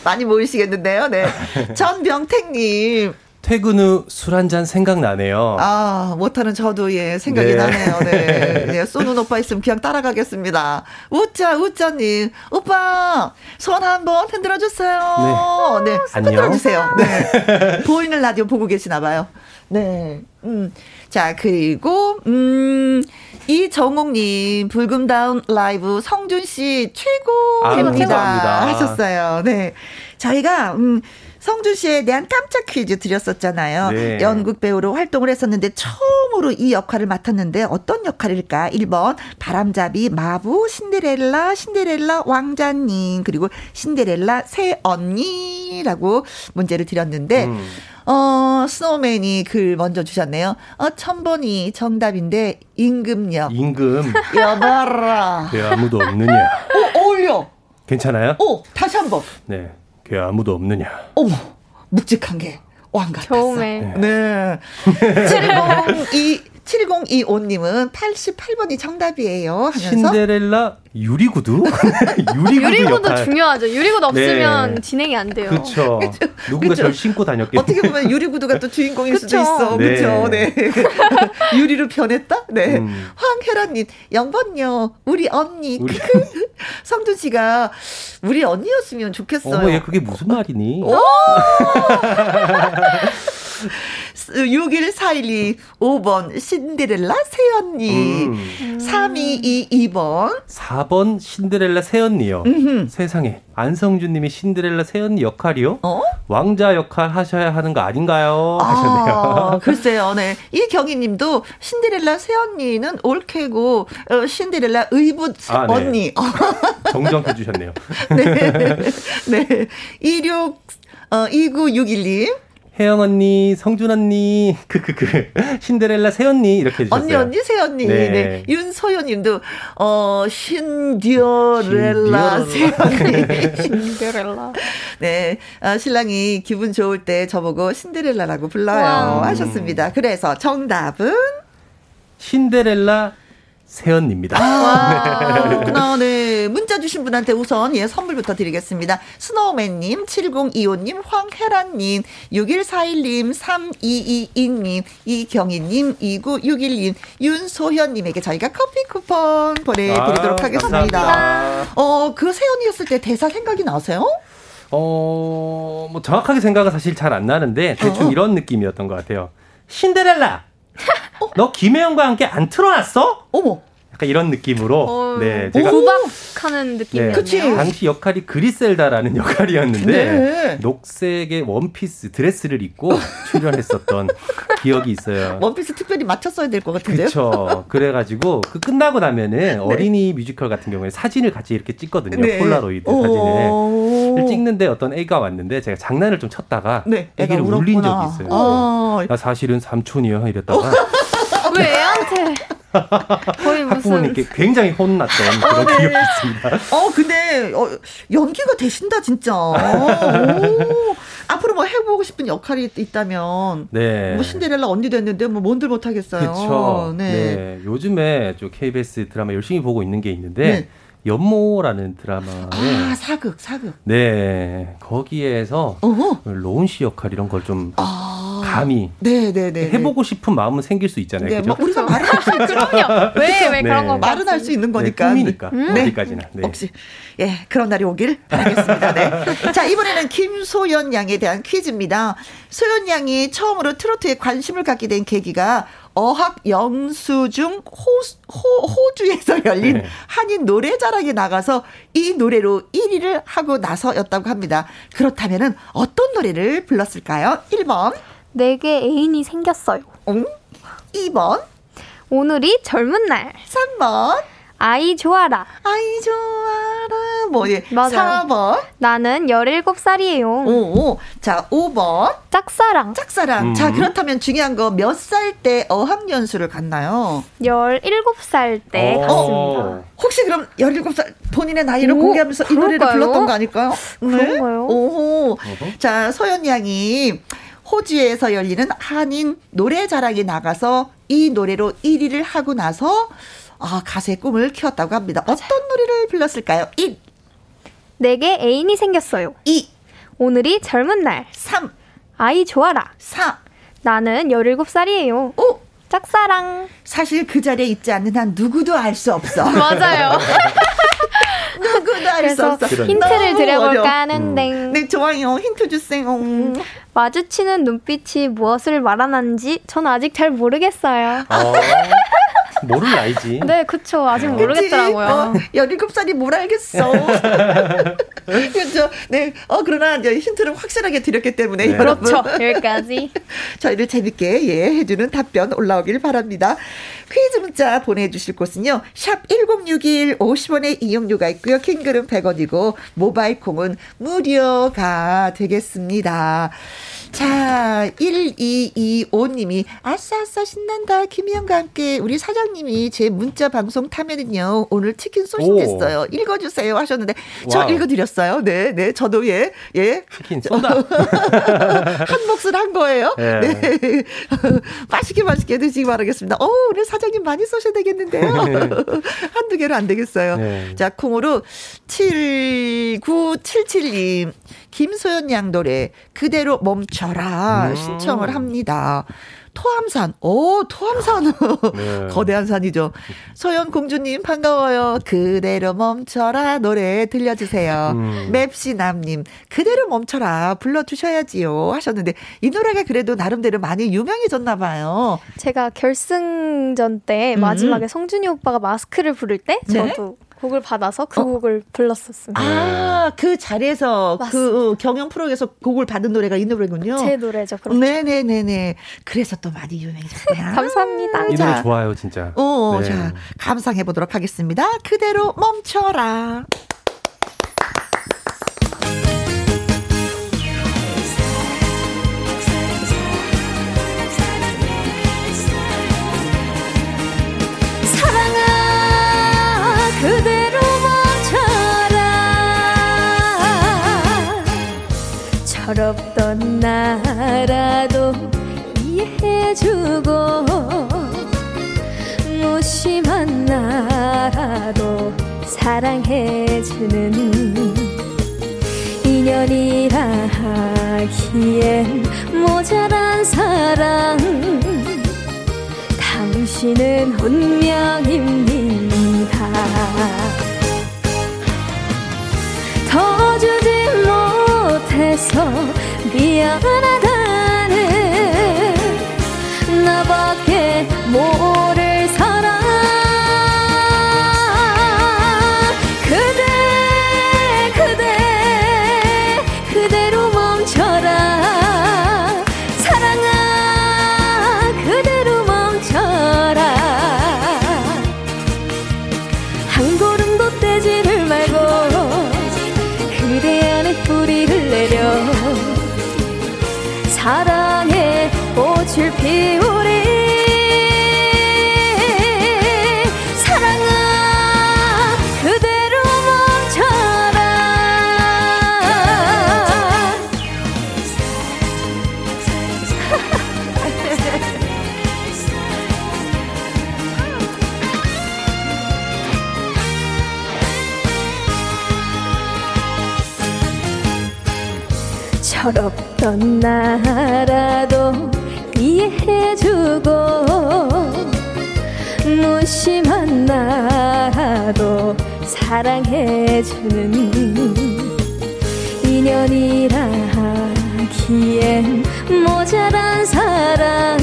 [SPEAKER 1] 많이 모이시겠는데요. 네. 전병택님.
[SPEAKER 3] 퇴근 후 술 한 잔 생각나네요.
[SPEAKER 1] 아, 못하는 저도 예, 생각이 네. 나네요. 네. 예, 쏘는 오빠 있으면 그냥 따라가겠습니다. 우짜, 우짜님. 오빠, 손 한번 흔들어 주세요. 네. 네. 흔들어 주세요. 네. 보이는 라디오 보고 계시나 봐요. 네. 음. 자, 그리고, 음, 이정옥님, 불금다운 라이브 성준 씨 최고입니다. 아, 하셨어요. 네. 저희가, 음, 성준 씨에 대한 깜짝 퀴즈 드렸었잖아요. 네. 연극 배우로 활동을 했었는데 처음으로 이 역할을 맡았는데 어떤 역할일까? 1번 바람잡이 마부 신데렐라 신데렐라 왕자님 그리고 신데렐라 새 언니라고 문제를 드렸는데 음. 어, 스노우맨이 글 먼저 주셨네요. 어, 천번이 정답인데, 임금역.
[SPEAKER 3] 임금.
[SPEAKER 1] 여봐라.
[SPEAKER 3] 왜 아무도 없느냐.
[SPEAKER 1] 어, 어울려.
[SPEAKER 3] 괜찮아요?
[SPEAKER 1] 어, 다시 한 번.
[SPEAKER 3] 네. 왜 아무도 없느냐.
[SPEAKER 1] 어머, 묵직한 게 왕 같았어.
[SPEAKER 4] 처음에.
[SPEAKER 1] 네. 702 7025님은 88번이 정답이에요. 하면서
[SPEAKER 3] 신데렐라 유리구두?
[SPEAKER 4] 유리구두, 유리구두 중요하죠. 유리구두 없으면 네. 진행이 안 돼요.
[SPEAKER 3] 그렇죠. 누군가 절 신고 다녔겠
[SPEAKER 1] 어떻게 보면 유리구두가 또 주인공일 수도 있어. 네. 그렇죠. 네. 유리로 변했다? 네. 음. 황혜란님, 영번요. 우리 언니. 우리... 성준 씨가 우리 언니였으면 좋겠어요.
[SPEAKER 3] 어머, 얘 그게 무슨 말이니?
[SPEAKER 1] 61412 5번 신데렐라 새언니 음. 3222번
[SPEAKER 3] 4번 신데렐라 새언니요. 음흠. 세상에 안성준 님이 신데렐라 새언니 역할이요? 어? 왕자 역할 하셔야 하는 거 아닌가요? 하셨네요.
[SPEAKER 1] 아, 글쎄요. 네. 이경희 님도 신데렐라 새언니는 올케고 어, 신데렐라 의붓 아, 네. 언니.
[SPEAKER 3] 정정해 주셨네요.
[SPEAKER 1] 네. 네. 26 어, 2961님.
[SPEAKER 3] 혜영 언니, 성준 언니, 크크크, 신데렐라 새 언니 이렇게 해주셨어요.
[SPEAKER 1] 언니 언니 새 언니. 네. 네. 윤소연님도 어 신디어렐라 새 언니.
[SPEAKER 4] 신데렐라.
[SPEAKER 1] 네, 어, 신랑이 기분 좋을 때 저보고 신데렐라라고 불러요 와. 하셨습니다. 그래서 정답은
[SPEAKER 3] 신데렐라 세연입니다.
[SPEAKER 1] 아, 그렇구나. 네. 문자 주신 분한테 우선 예, 선물부터 드리겠습니다. 스노우맨님, 7025님, 황혜란님, 6141님, 3222님, 이경희님, 2961님, 윤소현님에게 저희가 커피 쿠폰 보내드리도록 아, 하겠습니다. 감사합니다. 어, 그 세연이었을 때 대사 생각이 나세요?
[SPEAKER 3] 어, 뭐 정확하게 생각은 사실 잘 안 나는데 대충 어. 이런 느낌이었던 것 같아요. 신데렐라! 너 김혜영과 함께 안 틀어놨어?
[SPEAKER 1] 어머.
[SPEAKER 3] 약간 이런 느낌으로 어, 네 제가
[SPEAKER 4] 구박하는 느낌.
[SPEAKER 3] 네, 그치. 당시 역할이 그리셀다라는 역할이었는데 네. 녹색의 원피스 드레스를 입고 출연했었던 기억이 있어요.
[SPEAKER 1] 원피스 특별히 맞췄어야 될 것 같은데요.
[SPEAKER 3] 그렇죠. 그래가지고 그 끝나고 나면은 네. 어린이 뮤지컬 같은 경우에 사진을 같이 이렇게 찍거든요. 네. 폴라로이드 사진을 찍는데 어떤 애가 왔는데 제가 장난을 좀 쳤다가 네. 애기를 울린 적이 있어요. 아. 나 사실은 삼촌이야 이랬다가
[SPEAKER 4] 왜애 한테
[SPEAKER 3] 거의 무슨 학부모님께 굉장히 혼났던 그런 어, 네. 기억이 있습니다.
[SPEAKER 1] 어 근데 어, 연기가 되신다 진짜. 오, 앞으로 뭐 해보고 싶은 역할이 있다면 네. 뭐 신데렐라 언니도 했는데 뭐 뭔들 못하겠어요.
[SPEAKER 3] 그렇죠. 네. 네. 요즘에 저 KBS 드라마 열심히 보고 있는 게 있는데. 네. 연모라는 드라마에
[SPEAKER 1] 아 사극 사극
[SPEAKER 3] 네 거기에서 어허. 로운 씨 역할 이런 걸좀 아. 감히
[SPEAKER 1] 네네네 네, 네.
[SPEAKER 3] 해보고 싶은 마음은 생길 수 있잖아요. 네,
[SPEAKER 1] 뭐 우리가 말을 할수 있죠.
[SPEAKER 4] 왜왜 왜 그런 거
[SPEAKER 1] 말은 할 수 있는 거니까.
[SPEAKER 3] 네, 꿈이니까 음? 어디까지나.
[SPEAKER 1] 네. 혹시 예 그런 날이 오길 바라겠습니다. 네. 자 이번에는 김소연 양에 대한 퀴즈입니다. 소연 양이 처음으로 트로트에 관심을 갖게 된 계기가 어학 영수증 호, 호, 호주에서 열린 네. 한인 노래자랑에 나가서 이 노래로 1위를 하고 나서였다고 합니다. 그렇다면 어떤 노래를 불렀을까요? 1번.
[SPEAKER 4] 내게 애인이 생겼어요.
[SPEAKER 1] 응? 2번.
[SPEAKER 4] 오늘이 젊은 날.
[SPEAKER 1] 3번.
[SPEAKER 4] 아이 좋아라.
[SPEAKER 1] 아이 좋아라. 뭐, 예. 맞아 4번.
[SPEAKER 4] 나는 17살이에요.
[SPEAKER 1] 오, 자, 5번.
[SPEAKER 4] 짝사랑.
[SPEAKER 1] 짝사랑. 음. 자, 그렇다면 중요한 거 몇 살 때 어학연수를 갔나요?
[SPEAKER 4] 17살 때 오. 어. 갔습니다.
[SPEAKER 1] 혹시 그럼 17살 본인의 나이를 오, 공개하면서 그럴까요? 이 노래를 불렀던 거 아닐까요?
[SPEAKER 4] 네. 그런가요?
[SPEAKER 1] 오. 자, 소연 양이 호주에서 열리는 한인 노래자랑에 나가서 이 노래로 1위를 하고 나서 아, 가수의 꿈을 키웠다고 합니다. 맞아요. 어떤 노래를 불렀을까요? 1.
[SPEAKER 4] 내게 애인이 생겼어요.
[SPEAKER 1] 2.
[SPEAKER 4] 오늘이 젊은 날.
[SPEAKER 1] 3.
[SPEAKER 4] 아이 좋아라.
[SPEAKER 1] 4.
[SPEAKER 4] 나는 17살이에요.
[SPEAKER 1] 5.
[SPEAKER 4] 짝사랑.
[SPEAKER 1] 사실 그 자리에 있지 않는 한 누구도 알 수 없어.
[SPEAKER 4] 맞아요.
[SPEAKER 1] 누구도 알 수 없어.
[SPEAKER 4] 힌트를 드려볼까 하는데.
[SPEAKER 1] 음. 네, 좋아요. 힌트 주세요. 음.
[SPEAKER 4] 마주치는 눈빛이 무엇을 말하는지 전 아직 잘 모르겠어요. 어.
[SPEAKER 3] 모를 나이지.
[SPEAKER 4] 네, 그쵸. 아직 모르겠더라고요. 어,
[SPEAKER 1] 17살이 뭘 알겠어. 그렇죠. 네. 어, 그러나 이제 힌트를 확실하게 드렸기 때문에.
[SPEAKER 4] 네. 그렇죠. 여기까지.
[SPEAKER 1] 저희를 재밌게, 예, 해주는 답변 올라오길 바랍니다. 퀴즈 문자 보내주실 곳은요. 샵 1061, 50원의 이용료가 있고요. 킹글은 100원이고, 모바일 콩은 무료가 되겠습니다. 자, 1225님이 아싸아싸 신난다. 김희영과 함께 우리 사장님이 제 문자 방송 타면은요. 오늘 치킨 소식됐어요. 읽어주세요 하셨는데 저 wow. 읽어드렸어요. 네, 네. 저도 예, 예.
[SPEAKER 3] 치킨 쏜다.
[SPEAKER 1] 한 몫을 한 거예요. 예. 네. 맛있게 맛있게 드시기 바라겠습니다. 어, 우리 사장님 많이 쏘셔야 되겠는데요. 한두 개로 안 되겠어요. 네. 자, 콩으로 7977님. 김소연 양 노래 그대로 멈춰 라 음. 신청을 합니다. 토암산. 오, 토암산. 네. 거대한 산이죠. 소연 공주님 반가워요. 그대로 멈춰라 노래 들려주세요. 음. 맵시남님 그대로 멈춰라 불러주셔야지요 하셨는데 이 노래가 그래도 나름대로 많이 유명해졌나 봐요.
[SPEAKER 4] 제가 결승전 때 음. 마지막에 성준이 오빠가 마스크를 부를 때 네? 저도 곡을 받아서 그 어? 곡을 불렀었습니다.
[SPEAKER 1] 아, 그 자리에서 그 맞습니다. 그 경연 프로에서 곡을 받은 노래가 이 노래군요.
[SPEAKER 4] 제 노래죠. 그렇죠.
[SPEAKER 1] 네네네네. 그래서 또 많이 유명해졌구나.
[SPEAKER 4] 감사합니다.
[SPEAKER 3] 이 노래 좋아요, 진짜.
[SPEAKER 1] 어, 네. 자, 감상해 보도록 하겠습니다. 그대로 멈춰라.
[SPEAKER 7] 철없던 나라도 이해해주고 무심한 나라도 사랑해주는 인연이라 하기엔 모자란 사랑. 당신은 운명입니다. 더 주지 못 해서 미안하다 사랑의 꽃을 피우리 철없던 나라도 이해해주고 무심한 나라도 사랑해주는 인연이라 하기엔 모자란 사랑.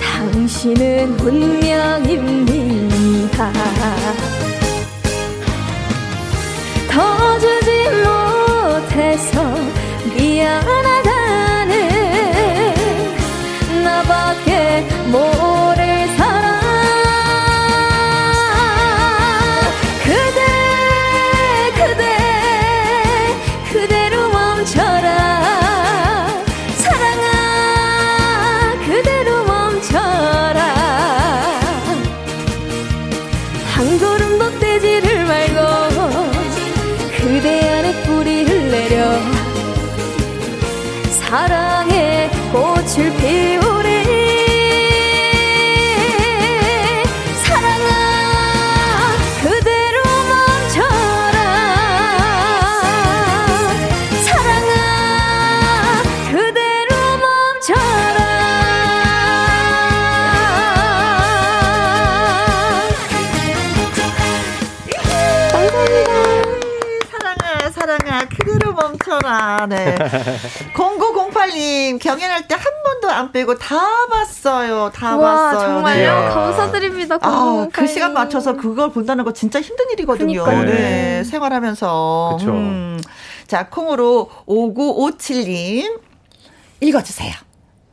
[SPEAKER 7] 당신은 운명입니다. 더 주지 못해서
[SPEAKER 1] 네. 0908님, 경연할 때 한 번도 안 빼고 다 봤어요.
[SPEAKER 4] 다와
[SPEAKER 1] 봤어요.
[SPEAKER 4] 정말요?
[SPEAKER 1] 네.
[SPEAKER 3] 네.
[SPEAKER 4] 감사드립니다.
[SPEAKER 1] 아, 그
[SPEAKER 4] 0008님.
[SPEAKER 1] 시간 맞춰서 그걸 본다는 거 진짜 힘든 일이거든요.
[SPEAKER 4] 그러니까요.
[SPEAKER 1] 네, 생활하면서.
[SPEAKER 3] 그쵸.
[SPEAKER 1] 자, 콩으로 5957님, 읽어주세요.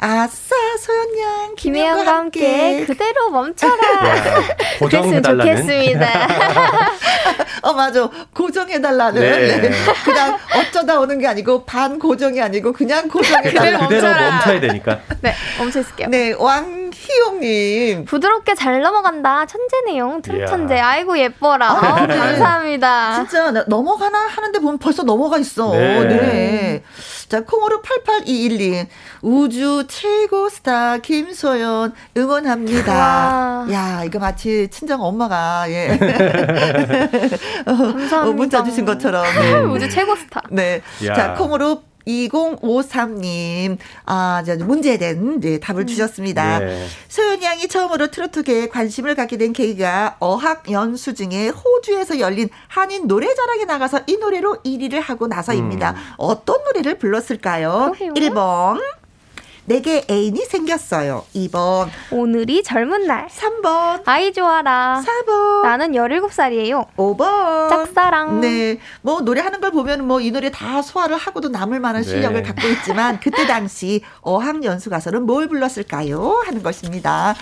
[SPEAKER 1] 아싸, 소연양,
[SPEAKER 4] 김혜영과 함께 그대로 멈춰라.
[SPEAKER 3] 고정해달라는.
[SPEAKER 4] 좋겠습니다.
[SPEAKER 1] 어, 맞아. 고정해달라는.
[SPEAKER 3] 네.
[SPEAKER 1] 네. 그냥 어쩌다 오는 게 아니고, 반 고정이 아니고, 그냥 고정해달라.
[SPEAKER 3] 그대로
[SPEAKER 4] 멈춰라.
[SPEAKER 3] 멈춰야 되니까.
[SPEAKER 4] 네, 멈춰 있을게요.
[SPEAKER 1] 네, 왕 희용님.
[SPEAKER 4] 부드럽게 잘 넘어간다. 천재네요. 트롯. 천재. 아이고 예뻐라. 어,
[SPEAKER 1] 네.
[SPEAKER 4] 감사합니다.
[SPEAKER 1] 진짜 나- 넘어가나 하는데 보면 벌써 넘어가 있어.
[SPEAKER 3] 네.
[SPEAKER 1] 네. 자, 콩으로 88212. 우주 최고 스타 김소연 응원합니다.
[SPEAKER 4] 와.
[SPEAKER 1] 야, 이거 마치 친정 엄마가, 예.
[SPEAKER 4] 감사합니다.
[SPEAKER 1] 어, 문자 주신 것처럼.
[SPEAKER 4] 우주 최고 스타.
[SPEAKER 1] 네.
[SPEAKER 3] 야.
[SPEAKER 1] 자, 콩으로 2053님, 아, 자, 문제에 대한 네, 답을 주셨습니다.
[SPEAKER 3] 네.
[SPEAKER 1] 소연이 양이 처음으로 트로트계에 관심을 갖게 된 계기가 어학 연수 중에 호주에서 열린 한인 노래자랑에 나가서 이 노래로 1위를 하고 나서입니다. 어떤 노래를 불렀을까요?
[SPEAKER 4] 그래요?
[SPEAKER 1] 1번. 내게 애인이 생겼어요. 2번.
[SPEAKER 4] 오늘이 젊은 날.
[SPEAKER 1] 3번.
[SPEAKER 4] 아이 좋아라.
[SPEAKER 1] 4번.
[SPEAKER 4] 나는 17살이에요.
[SPEAKER 1] 5번.
[SPEAKER 4] 짝사랑.
[SPEAKER 1] 네. 뭐, 노래하는 걸 보면 뭐, 이 노래 다 소화를 하고도 남을 만한
[SPEAKER 3] 네.
[SPEAKER 1] 실력을 갖고 있지만, 그때 당시 어학 연수 가서는 뭘 불렀을까요? 하는 것입니다.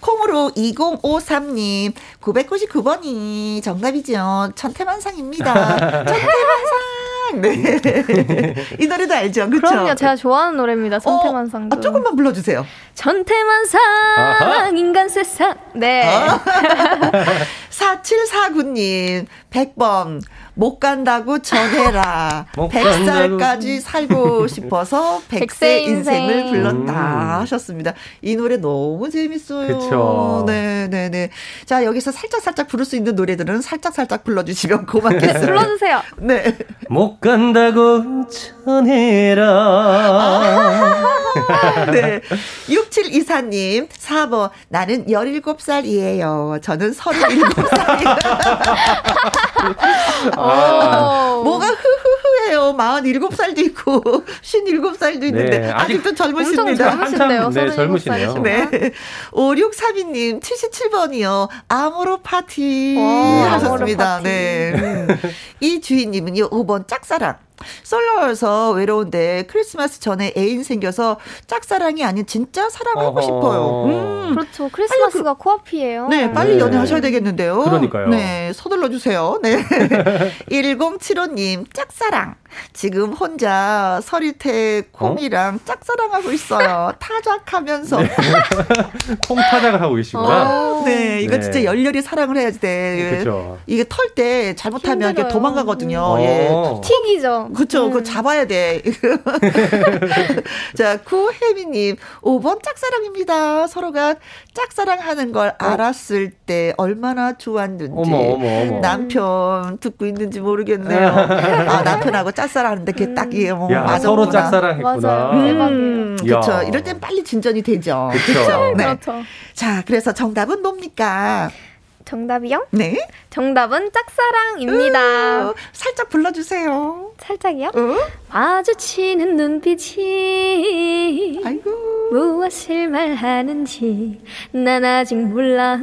[SPEAKER 1] 콩으로 2053님, 999번이 정답이죠. 천태만상입니다. 천태만상! 네. 이 노래도 알죠? 그쵸?
[SPEAKER 4] 그럼요. 제가 좋아하는 노래입니다. 천태만상도.
[SPEAKER 1] 어, 아, 조금만 불러주세요.
[SPEAKER 4] 천태만상
[SPEAKER 3] 아하.
[SPEAKER 4] 인간 세상. 네.
[SPEAKER 1] 어? 4749님, 100번. 못 간다고 전해라.
[SPEAKER 3] 못
[SPEAKER 1] 100살까지 살고 싶어서 100세
[SPEAKER 4] 백세
[SPEAKER 1] 인생을
[SPEAKER 4] 인생.
[SPEAKER 1] 불렀다
[SPEAKER 3] 음.
[SPEAKER 1] 하셨습니다. 이 노래 너무 재밌어요.
[SPEAKER 3] 그쵸.
[SPEAKER 1] 네 네 네. 자, 여기서 살짝 살짝 부를 수 있는 노래들은 살짝 살짝 불러 주시면 고맙겠습니다.
[SPEAKER 4] 불러 주세요.
[SPEAKER 1] 네.
[SPEAKER 3] 못 간다고 전해라.
[SPEAKER 1] 네. 6724님, 4번. 나는 17살이에요. 저는 37살이에요.
[SPEAKER 3] 아,
[SPEAKER 4] 오.
[SPEAKER 1] 뭐가 흐흐흐해요. 47살도 있고 57살도 있는데
[SPEAKER 3] 네,
[SPEAKER 1] 아직도
[SPEAKER 4] 엄청
[SPEAKER 1] 젊으십니다.
[SPEAKER 4] 젊으신데요.
[SPEAKER 3] 한참, 네, 젊으시네요.
[SPEAKER 1] 네. 5632님 77번이요. 아모로 파티
[SPEAKER 4] 와,
[SPEAKER 1] 하셨습니다.
[SPEAKER 4] 아모로 파티.
[SPEAKER 1] 네. 음. 이 주인님은요. 5번 짝사랑. 솔로여서 외로운데 크리스마스 전에 애인 생겨서 짝사랑이 아닌 진짜 사랑하고
[SPEAKER 3] 어허.
[SPEAKER 1] 싶어요. 음.
[SPEAKER 4] 그렇죠. 크리스마스가 코앞이에요.
[SPEAKER 1] 네, 빨리
[SPEAKER 3] 네.
[SPEAKER 1] 연애하셔야 되겠는데요.
[SPEAKER 3] 그러니까요.
[SPEAKER 1] 네, 서둘러 주세요. 네. 1075님, 짝사랑. 지금 혼자 서리태 콩이랑 짝사랑하고 있어요. 타작하면서. 네,
[SPEAKER 3] 콩 타작을 하고 계시구나.
[SPEAKER 4] 어.
[SPEAKER 1] 이거
[SPEAKER 3] 네.
[SPEAKER 1] 진짜 열렬히 사랑을 해야지 돼.
[SPEAKER 3] 그쵸.
[SPEAKER 1] 이게 털 때 잘못하면 이렇게
[SPEAKER 4] 힘들어요.
[SPEAKER 1] 도망가거든요. 예.
[SPEAKER 3] 어.
[SPEAKER 4] 튀기죠.
[SPEAKER 1] 그쵸,
[SPEAKER 4] 음.
[SPEAKER 1] 그거 잡아야 돼. 자, 구혜미님, 5번 짝사랑입니다. 서로가 짝사랑하는 걸 알았을 때 얼마나 좋았는지.
[SPEAKER 3] 어머, 어머, 어머.
[SPEAKER 1] 남편 듣고 있는지 모르겠네요. 아, 남편하고 짝사랑하는데 그게 딱 이게 뭐
[SPEAKER 3] 야. 서로 짝사랑했구나.
[SPEAKER 1] 음, 그렇죠.
[SPEAKER 3] 야.
[SPEAKER 1] 이럴 땐 빨리 진전이 되죠.
[SPEAKER 3] 그쵸.
[SPEAKER 1] 네.
[SPEAKER 4] 그렇죠.
[SPEAKER 1] 자, 그래서 정답은 뭡니까?
[SPEAKER 4] 정답이요?
[SPEAKER 1] 네.
[SPEAKER 4] 정답은 짝사랑입니다.
[SPEAKER 1] 어, 살짝 불러주세요.
[SPEAKER 4] 살짝이요?
[SPEAKER 1] 어?
[SPEAKER 4] 마주치는 눈빛이
[SPEAKER 1] 아이고.
[SPEAKER 4] 무엇을 말하는지 난 아직 몰라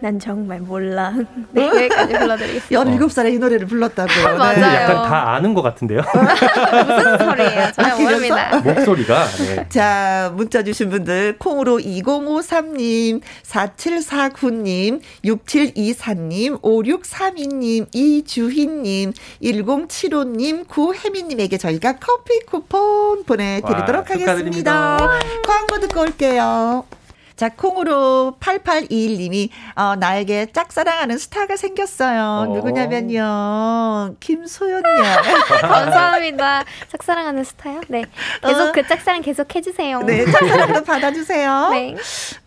[SPEAKER 4] 난 정말 몰라 네 여기까지 불러드리겠습니다
[SPEAKER 1] 17살에 이 노래를 불렀다고요. 네.
[SPEAKER 4] 맞아요.
[SPEAKER 3] 약간 다 아는 것 같은데요.
[SPEAKER 4] 무슨 소리예요 전혀
[SPEAKER 1] 아,
[SPEAKER 4] 모릅니다
[SPEAKER 3] 목소리가. 네.
[SPEAKER 1] 자, 문자 주신 분들, 콩으로 2053님, 4749님, 6724님, 5632님, 이주희님, 1075님, 구혜민님에게 저희가 커피 쿠폰 보내드리도록
[SPEAKER 3] 와, 하겠습니다.
[SPEAKER 1] 광고 듣고 올게요. 자, 콩으로 8821님이, 어, 나에게 짝사랑하는 스타가 생겼어요. 어. 누구냐면요. 김소연이요.
[SPEAKER 4] 감사합니다. 짝사랑하는 스타요? 네. 계속 어. 그 짝사랑 계속 해주세요.
[SPEAKER 1] 네, 짝사랑도 받아주세요. 네.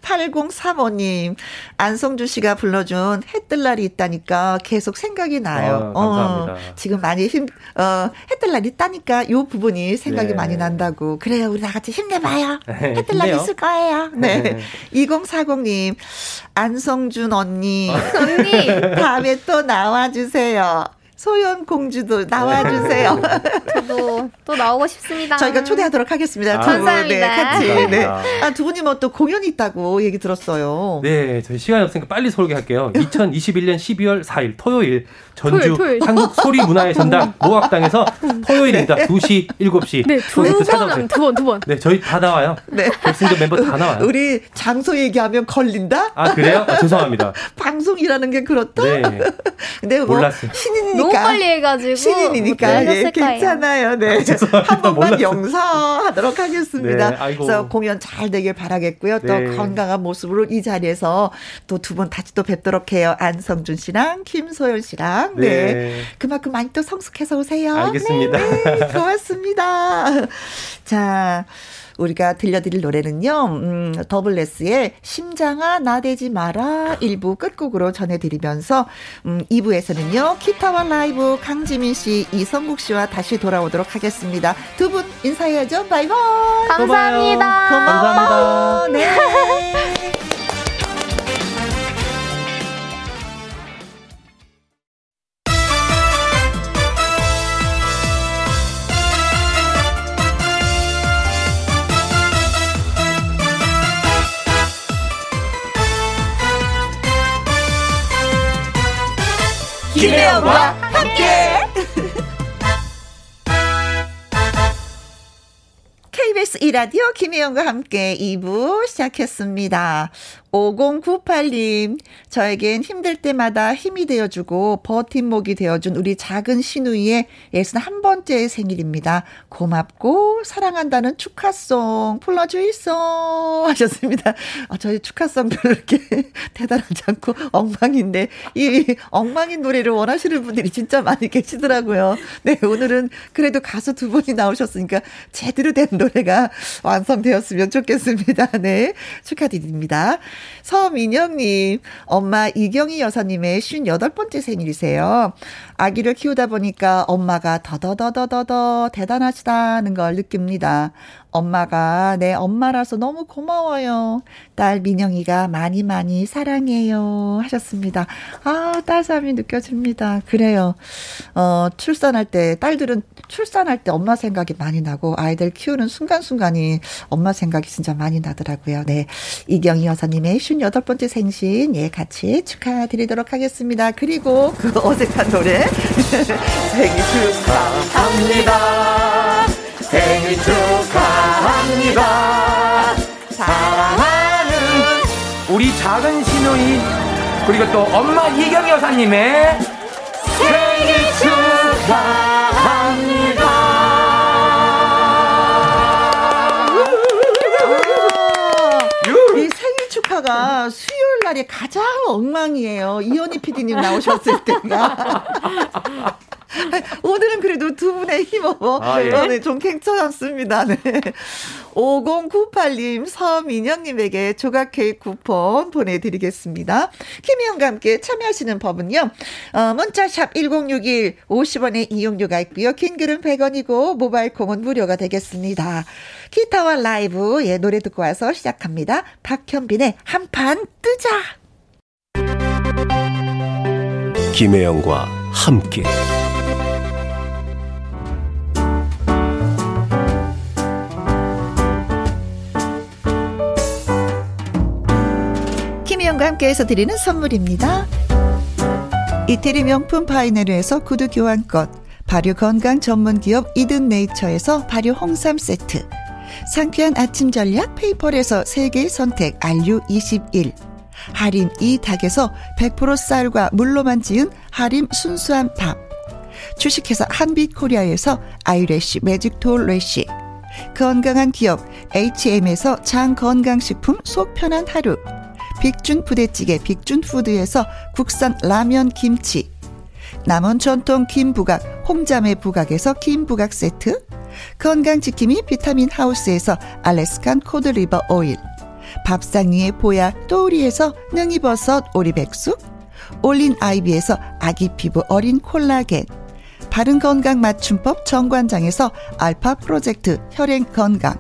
[SPEAKER 1] 8035님, 안성주 씨가 불러준 해 뜰 날이 있다니까 계속 생각이 나요.
[SPEAKER 3] 아, 감사합니다. 어,
[SPEAKER 1] 지금 많이 힘, 어, 해뜰 날이 있다니까 요 부분이 생각이 네. 많이 난다고. 그래요. 우리 다 같이 힘내봐요. 네, 해뜰 날이 있을 거예요. 네. 네. 2040님, 안성준 언니.
[SPEAKER 4] 언니.
[SPEAKER 1] 다음에 또 나와주세요. 소연 공주도 나와주세요.
[SPEAKER 4] 저도 또 나오고 싶습니다.
[SPEAKER 1] 저희가 초대하도록 하겠습니다.
[SPEAKER 4] 아, 감사합니다. 네,
[SPEAKER 1] 같이. 네. 아, 두 분이 뭐 또 공연이 있다고 얘기 들었어요.
[SPEAKER 3] 네, 저희 시간이 없으니까 빨리 소개할게요. 2021년 12월 4일 토요일 전주 토요일, 토요일. 한국 소리 문화의 전당 모학당에서 토요일입니다. 2시, 7시.
[SPEAKER 4] 네, 두 번, 두 번, 두 번.
[SPEAKER 3] 네, 저희 다 나와요. 네. 결승전 멤버 다 나와요.
[SPEAKER 1] 우리 장소 얘기하면 걸린다?
[SPEAKER 3] 아, 그래요? 아, 죄송합니다.
[SPEAKER 1] 방송이라는 게 그렇다?
[SPEAKER 3] 네.
[SPEAKER 1] 근데 뭐 몰랐어요. 신인이니까.
[SPEAKER 4] 너무 빨리 해가지고.
[SPEAKER 1] 신인이니까. 예, 괜찮아요. 네. 아, 한 번만 용서하도록 하겠습니다. 네, 그래서 공연 잘 되길 바라겠고요. 또 네. 건강한 모습으로 이 자리에서 또 두 분 다시 또 뵙도록 해요. 안성준 씨랑 김소연 씨랑. 네. 네. 그만큼 많이 또 성숙해서 오세요.
[SPEAKER 3] 알겠습니다.
[SPEAKER 1] 네, 네. 고맙습니다. 자. 우리가 들려드릴 노래는요, 음, 더블레스의 심장아 나대지 마라 일부 끝곡으로 전해드리면서, 음, 2부에서는요, 기타와 라이브 강지민 씨, 이성국 씨와 다시 돌아오도록 하겠습니다. 두 분 인사해야죠. 바이바이.
[SPEAKER 4] 감사합니다.
[SPEAKER 1] 고마워. 감사합니다. 네. 김혜영과 함께. KBS 이라디오 김혜영과 함께 2부 시작했습니다. 5098님, 저에겐 힘들 때마다 힘이 되어주고 버팀목이 되어준 우리 작은 신우이의 61번째 생일입니다. 고맙고 사랑한다는 축하송 불러주이소 하셨습니다. 아, 저희 축하송 별로 이렇게 대단하지 않고 엉망인데 이 엉망인 노래를 원하시는 분들이 진짜 많이 계시더라고요. 네, 오늘은 그래도 가수 두 분이 나오셨으니까 제대로 된 노래가 완성되었으면 좋겠습니다. 네, 축하드립니다. 서민영님, 엄마 이경희 여사님의 58번째 생일이세요. 아기를 키우다 보니까 엄마가 더더더더더더 대단하시다는 걸 느낍니다. 엄마가 내 엄마라서 너무 고마워요. 딸 민영이가 많이 많이 사랑해요. 하셨습니다. 아, 따스함이 느껴집니다. 그래요. 어, 출산할 때, 딸들은 출산할 때 엄마 생각이 많이 나고 아이들 키우는 순간순간이 엄마 생각이 진짜 많이 나더라고요. 네. 이경희 여사님의 58번째 생신, 예, 같이 축하드리도록 하겠습니다. 그리고 그 어색한 노래. 생일 축하합니다. 생일 축하합니다. 사랑하는
[SPEAKER 7] 우리 작은 신우이 그리고 또 엄마 이경 여사님의 생일 축하합니다.
[SPEAKER 1] 이 생일 축하가 수요 일 날이 가장 엉망이에요. 이현희 PD님 나오셨을 때가. 오늘은 그래도 두 분의 힘으로 아, 예. 네, 좀 괜찮았습니다. 네. 5098님, 서민영님에게 조각 케이크 쿠폰 보내드리겠습니다. 김희영과 함께 참여하시는 법은요. 어, 문자샵 1061 50원의 이용료가 있고요. 긴 글은 100원이고 모바일 콩은 무료가 되겠습니다. 기타와 라이브 예 노래 듣고 와서 시작합니다. 박현빈의 한 판 뜨자.
[SPEAKER 2] 김혜영과 함께
[SPEAKER 1] 김희영과 함께해서 드리는 선물입니다. 이태리 명품 파이네르에서 구두 교환권, 발효 건강 전문 기업 이든 네이처에서 발효 홍삼 세트, 상쾌한 아침 전략 페이퍼에서 세계 선택 RU21, 하림 이 닭에서 100% 쌀과 물로만 지은 하림 순수한 밥, 주식회사 한빛코리아에서 아이래쉬 매직톨 래쉬, 건강한 기업 H&M에서 장건강식품 속 편한 하루. 빅준 부대찌개 빅준푸드에서 국산 라면 김치 남원 전통 김부각 홍자매 부각에서 김부각 세트 건강지킴이 비타민 하우스에서 Alaskan cod liver oil 밥상 위의 보약 또우리에서 능이버섯 오리백숙 올린 아이비에서 아기 피부 어린 콜라겐 바른 건강 맞춤법 정관장에서 알파 프로젝트 혈행 건강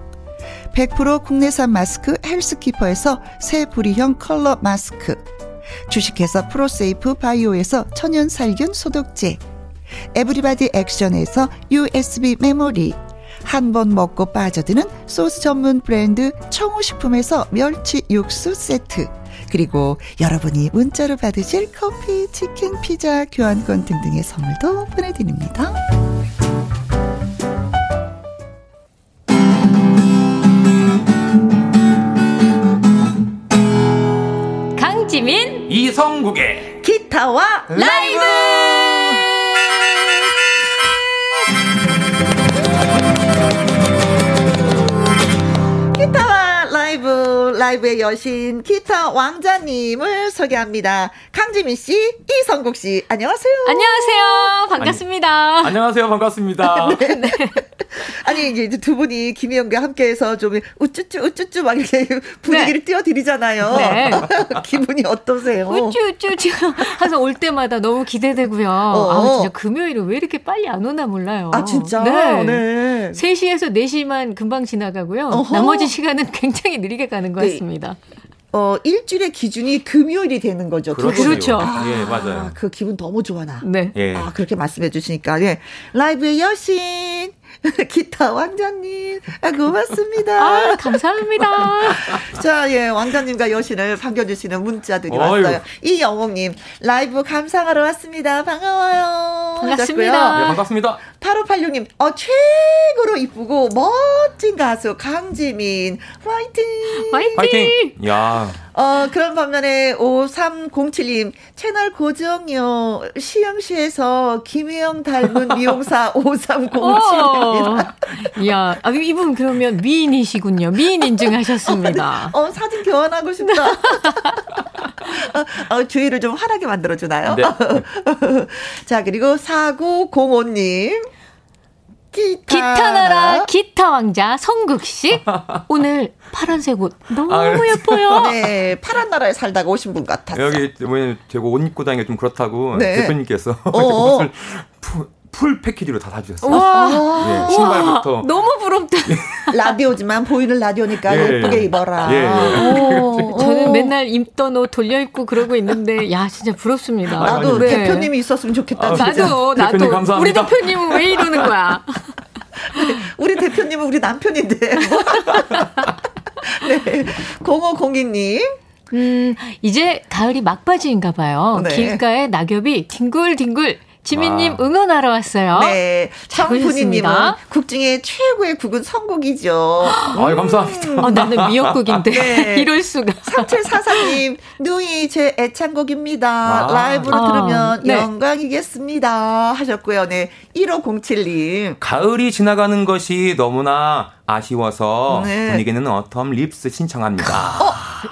[SPEAKER 1] 100% 국내산 마스크 헬스키퍼에서 새 부리형 컬러 마스크 주식회사 프로세이프 바이오에서 천연 살균 소독제 에브리바디 액션에서 USB 메모리 한 번 먹고 빠져드는 소스 전문 브랜드 청우식품에서 멸치 육수 세트 그리고 여러분이 문자로 받으실 커피, 치킨, 피자, 교환권 등등의 선물도 보내드립니다.
[SPEAKER 8] 강지민
[SPEAKER 7] 이성국의
[SPEAKER 1] 기타와
[SPEAKER 8] 라이브!
[SPEAKER 1] 기타와 라이브 라이브의 여신 기타 왕자님을 소개합니다. 강지민 씨, 이성국 씨, 안녕하세요.
[SPEAKER 8] 안녕하세요 반갑습니다
[SPEAKER 7] 안녕하세요 반갑습니다.
[SPEAKER 1] 아니 이제 두 분이 김희영과 함께해서 좀 우쭈쭈 우쭈쭈 막 이렇게 분위기를 띄워드리잖아요.
[SPEAKER 8] 네.
[SPEAKER 1] 기분이 어떠세요?
[SPEAKER 8] 우쭈우쭈 항상 올 때마다 너무 기대되고요. 아 진짜 금요일은 왜 이렇게 빨리 안 오나 몰라요.
[SPEAKER 1] 아 진짜.
[SPEAKER 8] 네.
[SPEAKER 1] 네.
[SPEAKER 8] 3시에서 4시만 금방 지나가고요.
[SPEAKER 1] 어허.
[SPEAKER 8] 나머지 시간은 굉장히 느리게 가는 것
[SPEAKER 1] 네.
[SPEAKER 8] 같습니다.
[SPEAKER 1] 어 일주일의 기준이 금요일이 되는 거죠. 분은.
[SPEAKER 8] 그렇죠.
[SPEAKER 7] 예 맞아요.
[SPEAKER 1] 그 기분 너무 좋아 나.
[SPEAKER 8] 네.
[SPEAKER 7] 예.
[SPEAKER 1] 아, 그렇게 말씀해 주시니까, 예. 라이브의 여신, 기타 왕자님, 아, 고맙습니다.
[SPEAKER 8] 아, 감사합니다.
[SPEAKER 1] 자, 예, 왕자님과 여신을 반겨주시는 문자들이
[SPEAKER 7] 어휴.
[SPEAKER 1] 왔어요. 이영옥님, 라이브 감상하러 왔습니다. 반가워요.
[SPEAKER 8] 반갑습니다.
[SPEAKER 7] 네, 반갑습니다.
[SPEAKER 1] 8586님, 어, 최고로 이쁘고 멋진 가수 강지민, 화이팅!
[SPEAKER 8] 화이팅!
[SPEAKER 7] 파이팅. 야
[SPEAKER 1] 어, 그런 반면에 5307님, 채널 고정요, 시흥시에서 김혜영 닮은 미용사 5307입니다.
[SPEAKER 8] 오. 이야, 아, 이분 그러면 미인이시군요. 미인 인증하셨습니다.
[SPEAKER 1] 어, 사진 교환하고 싶다. 어, 어, 주위를 좀 환하게 만들어주나요?
[SPEAKER 7] 네.
[SPEAKER 1] 자, 그리고 4905님. 기타,
[SPEAKER 8] 기타 나라 기타 왕자 성국 씨 오늘 파란색 옷 너무
[SPEAKER 7] 아.
[SPEAKER 8] 예뻐요.
[SPEAKER 1] 네, 파란 나라에 살다가 오신 분 같았어요.
[SPEAKER 7] 여기 뭐냐면 제가 옷 입고 다니기가 좀 그렇다고
[SPEAKER 1] 네.
[SPEAKER 7] 대표님께서. 옷을 full, full package로 다 사주셨어요.
[SPEAKER 8] 와,
[SPEAKER 7] 예, 신발부터
[SPEAKER 8] 너무 부럽다.
[SPEAKER 1] 라디오지만 보이는 라디오니까
[SPEAKER 7] 예,
[SPEAKER 1] 예쁘게
[SPEAKER 7] 예.
[SPEAKER 1] 입어라.
[SPEAKER 7] 예, 예.
[SPEAKER 1] 오,
[SPEAKER 8] 저는
[SPEAKER 1] 오.
[SPEAKER 8] 맨날 입던 옷 돌려 입고 그러고 있는데 야 진짜 부럽습니다.
[SPEAKER 1] 나도
[SPEAKER 8] 네.
[SPEAKER 1] 대표님이 있었으면 좋겠다.
[SPEAKER 7] 아.
[SPEAKER 8] 나도 나도
[SPEAKER 7] 대표님 감사합니다.
[SPEAKER 8] 우리 대표님은 왜 이러는 거야?
[SPEAKER 1] 우리 대표님은 우리 남편인데. 네. 0502님.
[SPEAKER 8] 음 이제 가을이 막바지인가 봐요.
[SPEAKER 1] 네.
[SPEAKER 8] 길가에 낙엽이 뒹굴뒹굴. 지민님
[SPEAKER 7] 와.
[SPEAKER 8] 응원하러 왔어요.
[SPEAKER 1] 네. 정훈이님은
[SPEAKER 8] 잘하셨습니다.
[SPEAKER 1] 국 중에 최고의 국은 선곡이죠.
[SPEAKER 7] 아유 감사합니다.
[SPEAKER 8] 어, 나는 미역국인데
[SPEAKER 1] 네.
[SPEAKER 8] 이럴 수가.
[SPEAKER 1] 3744님, 누이 제 애창곡입니다.
[SPEAKER 7] 아.
[SPEAKER 1] 라이브로
[SPEAKER 8] 아,
[SPEAKER 1] 들으면
[SPEAKER 8] 네.
[SPEAKER 1] 영광이겠습니다. 하셨고요. 네. 1507님.
[SPEAKER 7] 가을이 지나가는 것이 너무나 아쉬워서
[SPEAKER 1] 네.
[SPEAKER 7] 분위기는 어텀 립스 신청합니다.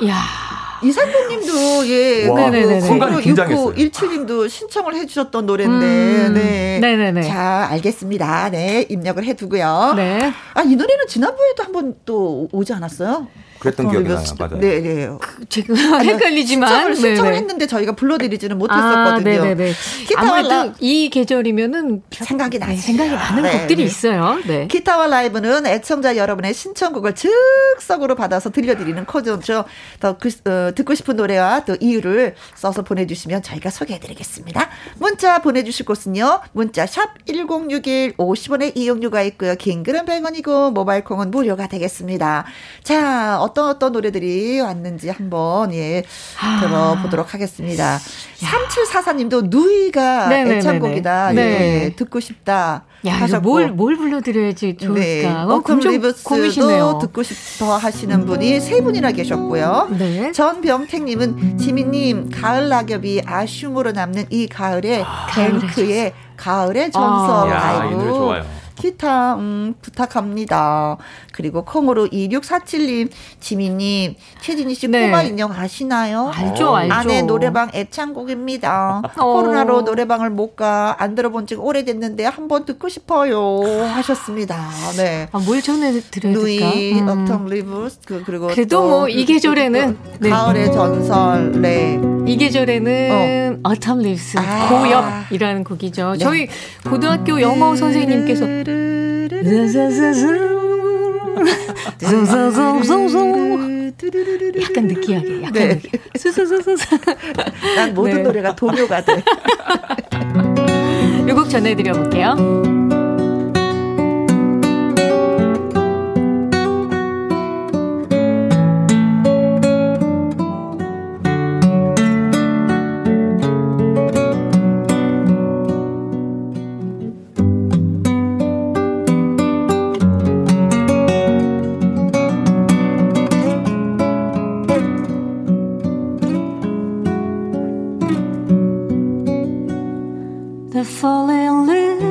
[SPEAKER 8] 야.
[SPEAKER 1] 이상봉님도 예,
[SPEAKER 7] 와,
[SPEAKER 8] 네네네네.
[SPEAKER 7] 순간 긴장했어요.
[SPEAKER 1] 6917님도 신청을 해주셨던 노래인데,
[SPEAKER 8] 음,
[SPEAKER 1] 네.
[SPEAKER 8] 네네네.
[SPEAKER 1] 자, 알겠습니다. 네, 입력을 해두고요.
[SPEAKER 8] 네.
[SPEAKER 1] 아, 이 노래는 지난번에도 한번 또 오지 않았어요?
[SPEAKER 7] 그랬던 기억이 나요. 맞아요.
[SPEAKER 1] 네, 네.
[SPEAKER 8] 지금 헷갈리지만
[SPEAKER 1] 신청을, 신청을
[SPEAKER 8] 네네.
[SPEAKER 1] 했는데 저희가 불러드리지는
[SPEAKER 8] 아,
[SPEAKER 1] 못했었거든요.
[SPEAKER 8] 네네네.
[SPEAKER 1] 기타와
[SPEAKER 8] 아무래도
[SPEAKER 1] 라-
[SPEAKER 8] 이 계절이면은
[SPEAKER 1] 생각이 나지.
[SPEAKER 8] 네, 생각이 나는
[SPEAKER 1] 네,
[SPEAKER 8] 곡들이
[SPEAKER 1] 네.
[SPEAKER 8] 있어요. 네.
[SPEAKER 1] 기타와 라이브는 애청자 여러분의 신청곡을 즉석으로 받아서 들려드리는 코드죠. 더 그, 어, 듣고 싶은 노래와 또 이유를 써서 보내주시면 저희가 소개해드리겠습니다. 문자 보내주실 곳은요. 문자 샵 1061 50원의 이용료가 있고요. 긴 글은 100원이고 모바일 콩은 무료가 되겠습니다. 자 어떤 어떤 노래들이 왔는지 한번 예
[SPEAKER 8] 아.
[SPEAKER 1] 들어보도록 하겠습니다. 3744님도 누이가
[SPEAKER 8] 네네네네.
[SPEAKER 1] 애창곡이다.
[SPEAKER 8] 네.
[SPEAKER 1] 예, 듣고 싶다.
[SPEAKER 8] 야. 뭘, 뭘 불러드려야지 좋을까?
[SPEAKER 1] 네.
[SPEAKER 8] 어,
[SPEAKER 1] 리브스도. 듣고 싶어 하시는 분이 세 분이나 계셨고요.
[SPEAKER 8] 네.
[SPEAKER 1] 전병택님은 지민님 가을 낙엽이 아쉬움으로 남는 이 가을에 뱅크의 가을의 정서
[SPEAKER 8] 아.
[SPEAKER 7] 이 좋아요.
[SPEAKER 1] 기타, 음, 부탁합니다. 그리고 콩으로 2647님, 지민님, 최진희 씨
[SPEAKER 8] 네.
[SPEAKER 1] 꼬마 인형 아시나요?
[SPEAKER 8] 알죠,
[SPEAKER 3] 어.
[SPEAKER 8] 알죠.
[SPEAKER 1] 아내 노래방 애창곡입니다.
[SPEAKER 8] 어.
[SPEAKER 1] 코로나로 노래방을 못 가, 안 들어본 지가 오래됐는데 한번 듣고 싶어요. 하셨습니다. 네.
[SPEAKER 8] 아, 뭘 전해드려야 될까? 음.
[SPEAKER 1] Autumn Leaves, 그, 그리고
[SPEAKER 8] 그래도 또뭐이 계절에는 네.
[SPEAKER 1] 가을의 전설, 네.
[SPEAKER 8] 이 계절에는 Autumn Leaves
[SPEAKER 1] 아.
[SPEAKER 8] 고엽이라는 곡이죠.
[SPEAKER 1] 네.
[SPEAKER 8] 저희 고등학교 영어 선생님께서 약간 느끼하게 약간
[SPEAKER 1] 네.
[SPEAKER 8] 느끼. 수수수수.
[SPEAKER 1] 난 모든
[SPEAKER 8] 네.
[SPEAKER 1] 노래가 동요가 돼.
[SPEAKER 8] 요곡 전해드려 볼게요. Falling leaves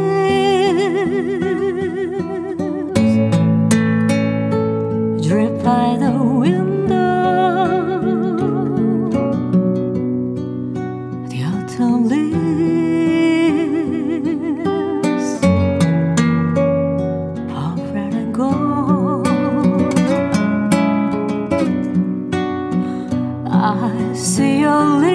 [SPEAKER 8] drip by the window. The autumn leaves are red and gold. I see your lips.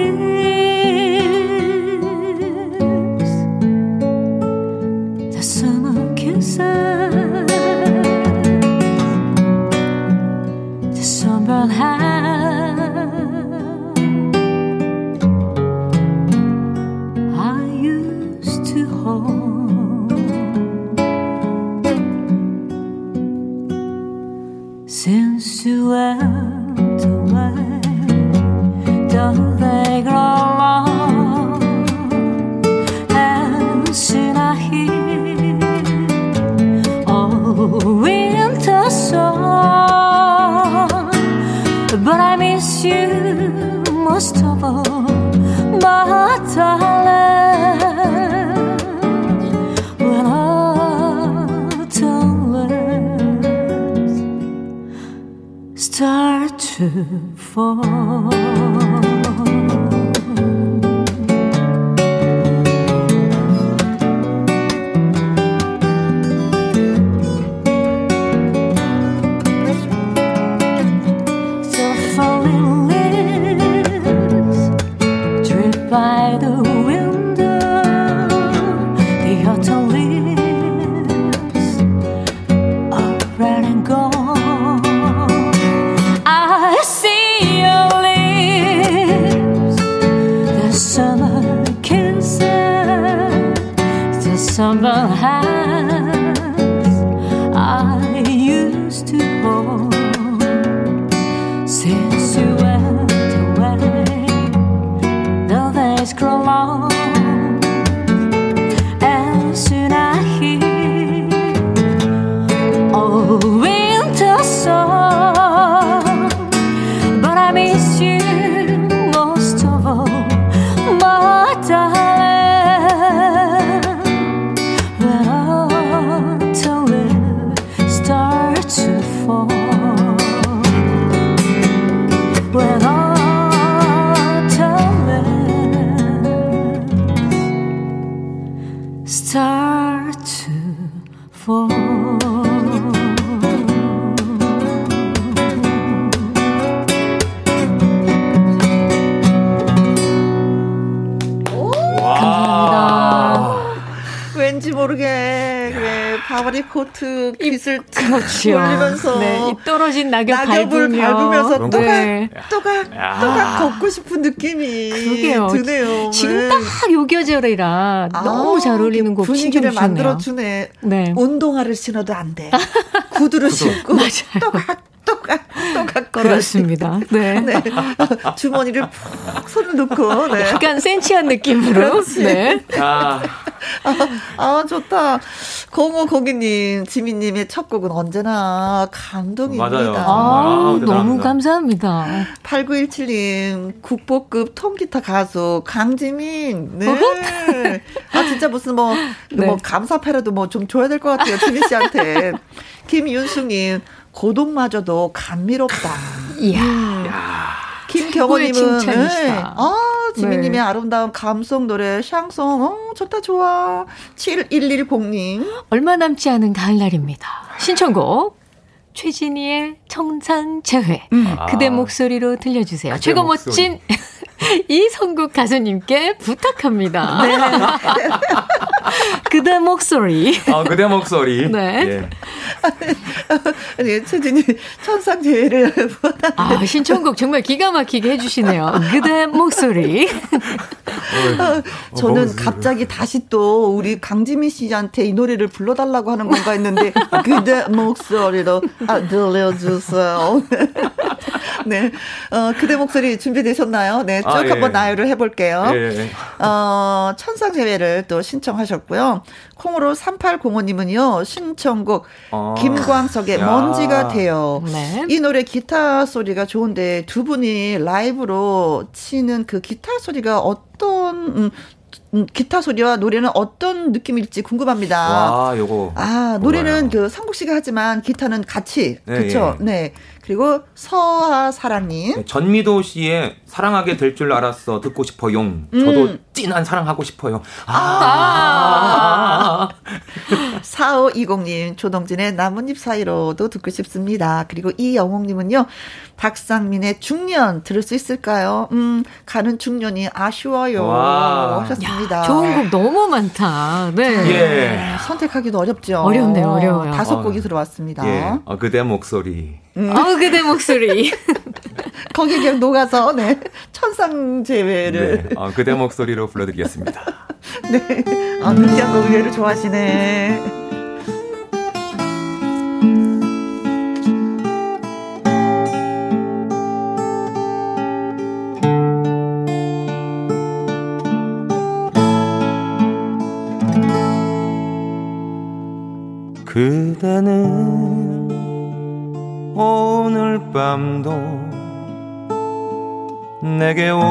[SPEAKER 8] 그렇죠.
[SPEAKER 1] 올리면서
[SPEAKER 8] 네, 이 떨어진 낙엽
[SPEAKER 1] 낙엽을
[SPEAKER 8] 밟으며.
[SPEAKER 1] 밟으면서 또각
[SPEAKER 8] 네.
[SPEAKER 1] 또각 또각 걷고 싶은 느낌이
[SPEAKER 8] 그러게요.
[SPEAKER 1] 드네요.
[SPEAKER 8] 지금
[SPEAKER 1] 네.
[SPEAKER 8] 딱요 계절이라
[SPEAKER 1] 아,
[SPEAKER 8] 너무 잘 어울리는 곡
[SPEAKER 1] 분위기를. 만들어 주네.
[SPEAKER 8] 네.
[SPEAKER 1] 운동화를 신어도 안 돼. 구두를 신고 또각 또각 또각 걸어.
[SPEAKER 8] 그렇습니다. 네.
[SPEAKER 1] 네. 주머니를 푹 손을 넣고 네.
[SPEAKER 8] 약간 센치한 느낌으로.
[SPEAKER 1] 그렇지.
[SPEAKER 8] 네.
[SPEAKER 7] 아,
[SPEAKER 1] 아, 좋다. 공호 고기님, 지민님의 첫 곡은 언제나 감동입니다.
[SPEAKER 7] 맞아요.
[SPEAKER 8] 아,
[SPEAKER 7] 아.
[SPEAKER 8] 너무 감사합니다.
[SPEAKER 1] 8917님, 국보급 통기타 가수, 강지민. 네. 아, 진짜 무슨 뭐, 네. 뭐 감사패라도 뭐 좀 줘야 될 것 같아요. 준희 씨한테. 김윤숙님, 고독마저도 감미롭다. 이야. 음. 김경호님은 네. 아 지민님의 네. 아름다운 감성 노래 샹송. 어 좋다 좋아. 7110님.
[SPEAKER 8] 얼마 남지 않은 가을날입니다. 신청곡. 최진희의 청산 재회. 음. 그대 목소리로 들려주세요. 최고 목소리. 멋진 이성국 가수님께 부탁합니다. 네. 그대 목소리.
[SPEAKER 7] 아, 그대 목소리.
[SPEAKER 8] 네. 예.
[SPEAKER 1] 아니, 최진이 천상제를
[SPEAKER 8] 아, 신청곡 정말 기가 막히게 해주시네요. 그대 목소리.
[SPEAKER 1] 아, 저는 갑자기 다시 또 우리 강지민 씨한테 이 노래를 불러달라고 하는 건가 했는데, 그대 목소리로 아, 들려주세요. 네. 어, 그대 목소리 준비되셨나요? 네. 쭉 아, 예. 한번 나열을 해볼게요. 예. 어, 천상재회를 또 신청하셨고요. 콩으로 3805님은요, 신청곡, 아, 김광석의 야. 먼지가 돼요. 네. 이 노래 기타 소리가 좋은데 두 분이 라이브로 치는 그 기타 소리가 어떤, 음, 음, 기타 소리와 노래는 어떤 느낌일지 궁금합니다.
[SPEAKER 7] 와, 요거.
[SPEAKER 1] 아, 노래는. 그 성국 씨가 하지만 기타는 같이. 네, 그렇죠. 예. 네. 그리고 서하사랑님. 네,
[SPEAKER 7] 전미도 씨의 사랑하게 될 줄 알았어 듣고 싶어용. 음. 저도 찐한 사랑하고 싶어요. 아.
[SPEAKER 1] 아. 4520님 조동진의 나뭇잎 사이로도 듣고 싶습니다. 그리고 이영웅님은요. 박상민의 중년 들을 수 있을까요? 음, 가는 중년이 아쉬워요. 와. 하셨습니다.
[SPEAKER 8] 야, 좋은 곡 너무 많다. 네.
[SPEAKER 1] 예. 선택하기도 어렵죠.
[SPEAKER 8] 어렵네요, 어려워요.
[SPEAKER 1] 다섯 어. 곡이 들어왔습니다.
[SPEAKER 7] 예. 어, 그대 목소리.
[SPEAKER 8] 음. 어, 그대 목소리.
[SPEAKER 1] 거기 그냥 녹아서, 네. 천상재회를.
[SPEAKER 7] 네. 어, 그대 목소리로 불러드리겠습니다.
[SPEAKER 1] 네. 아, 눈장곡 의외로 좋아하시네.
[SPEAKER 9] 그대는 오늘 밤도 내게 올수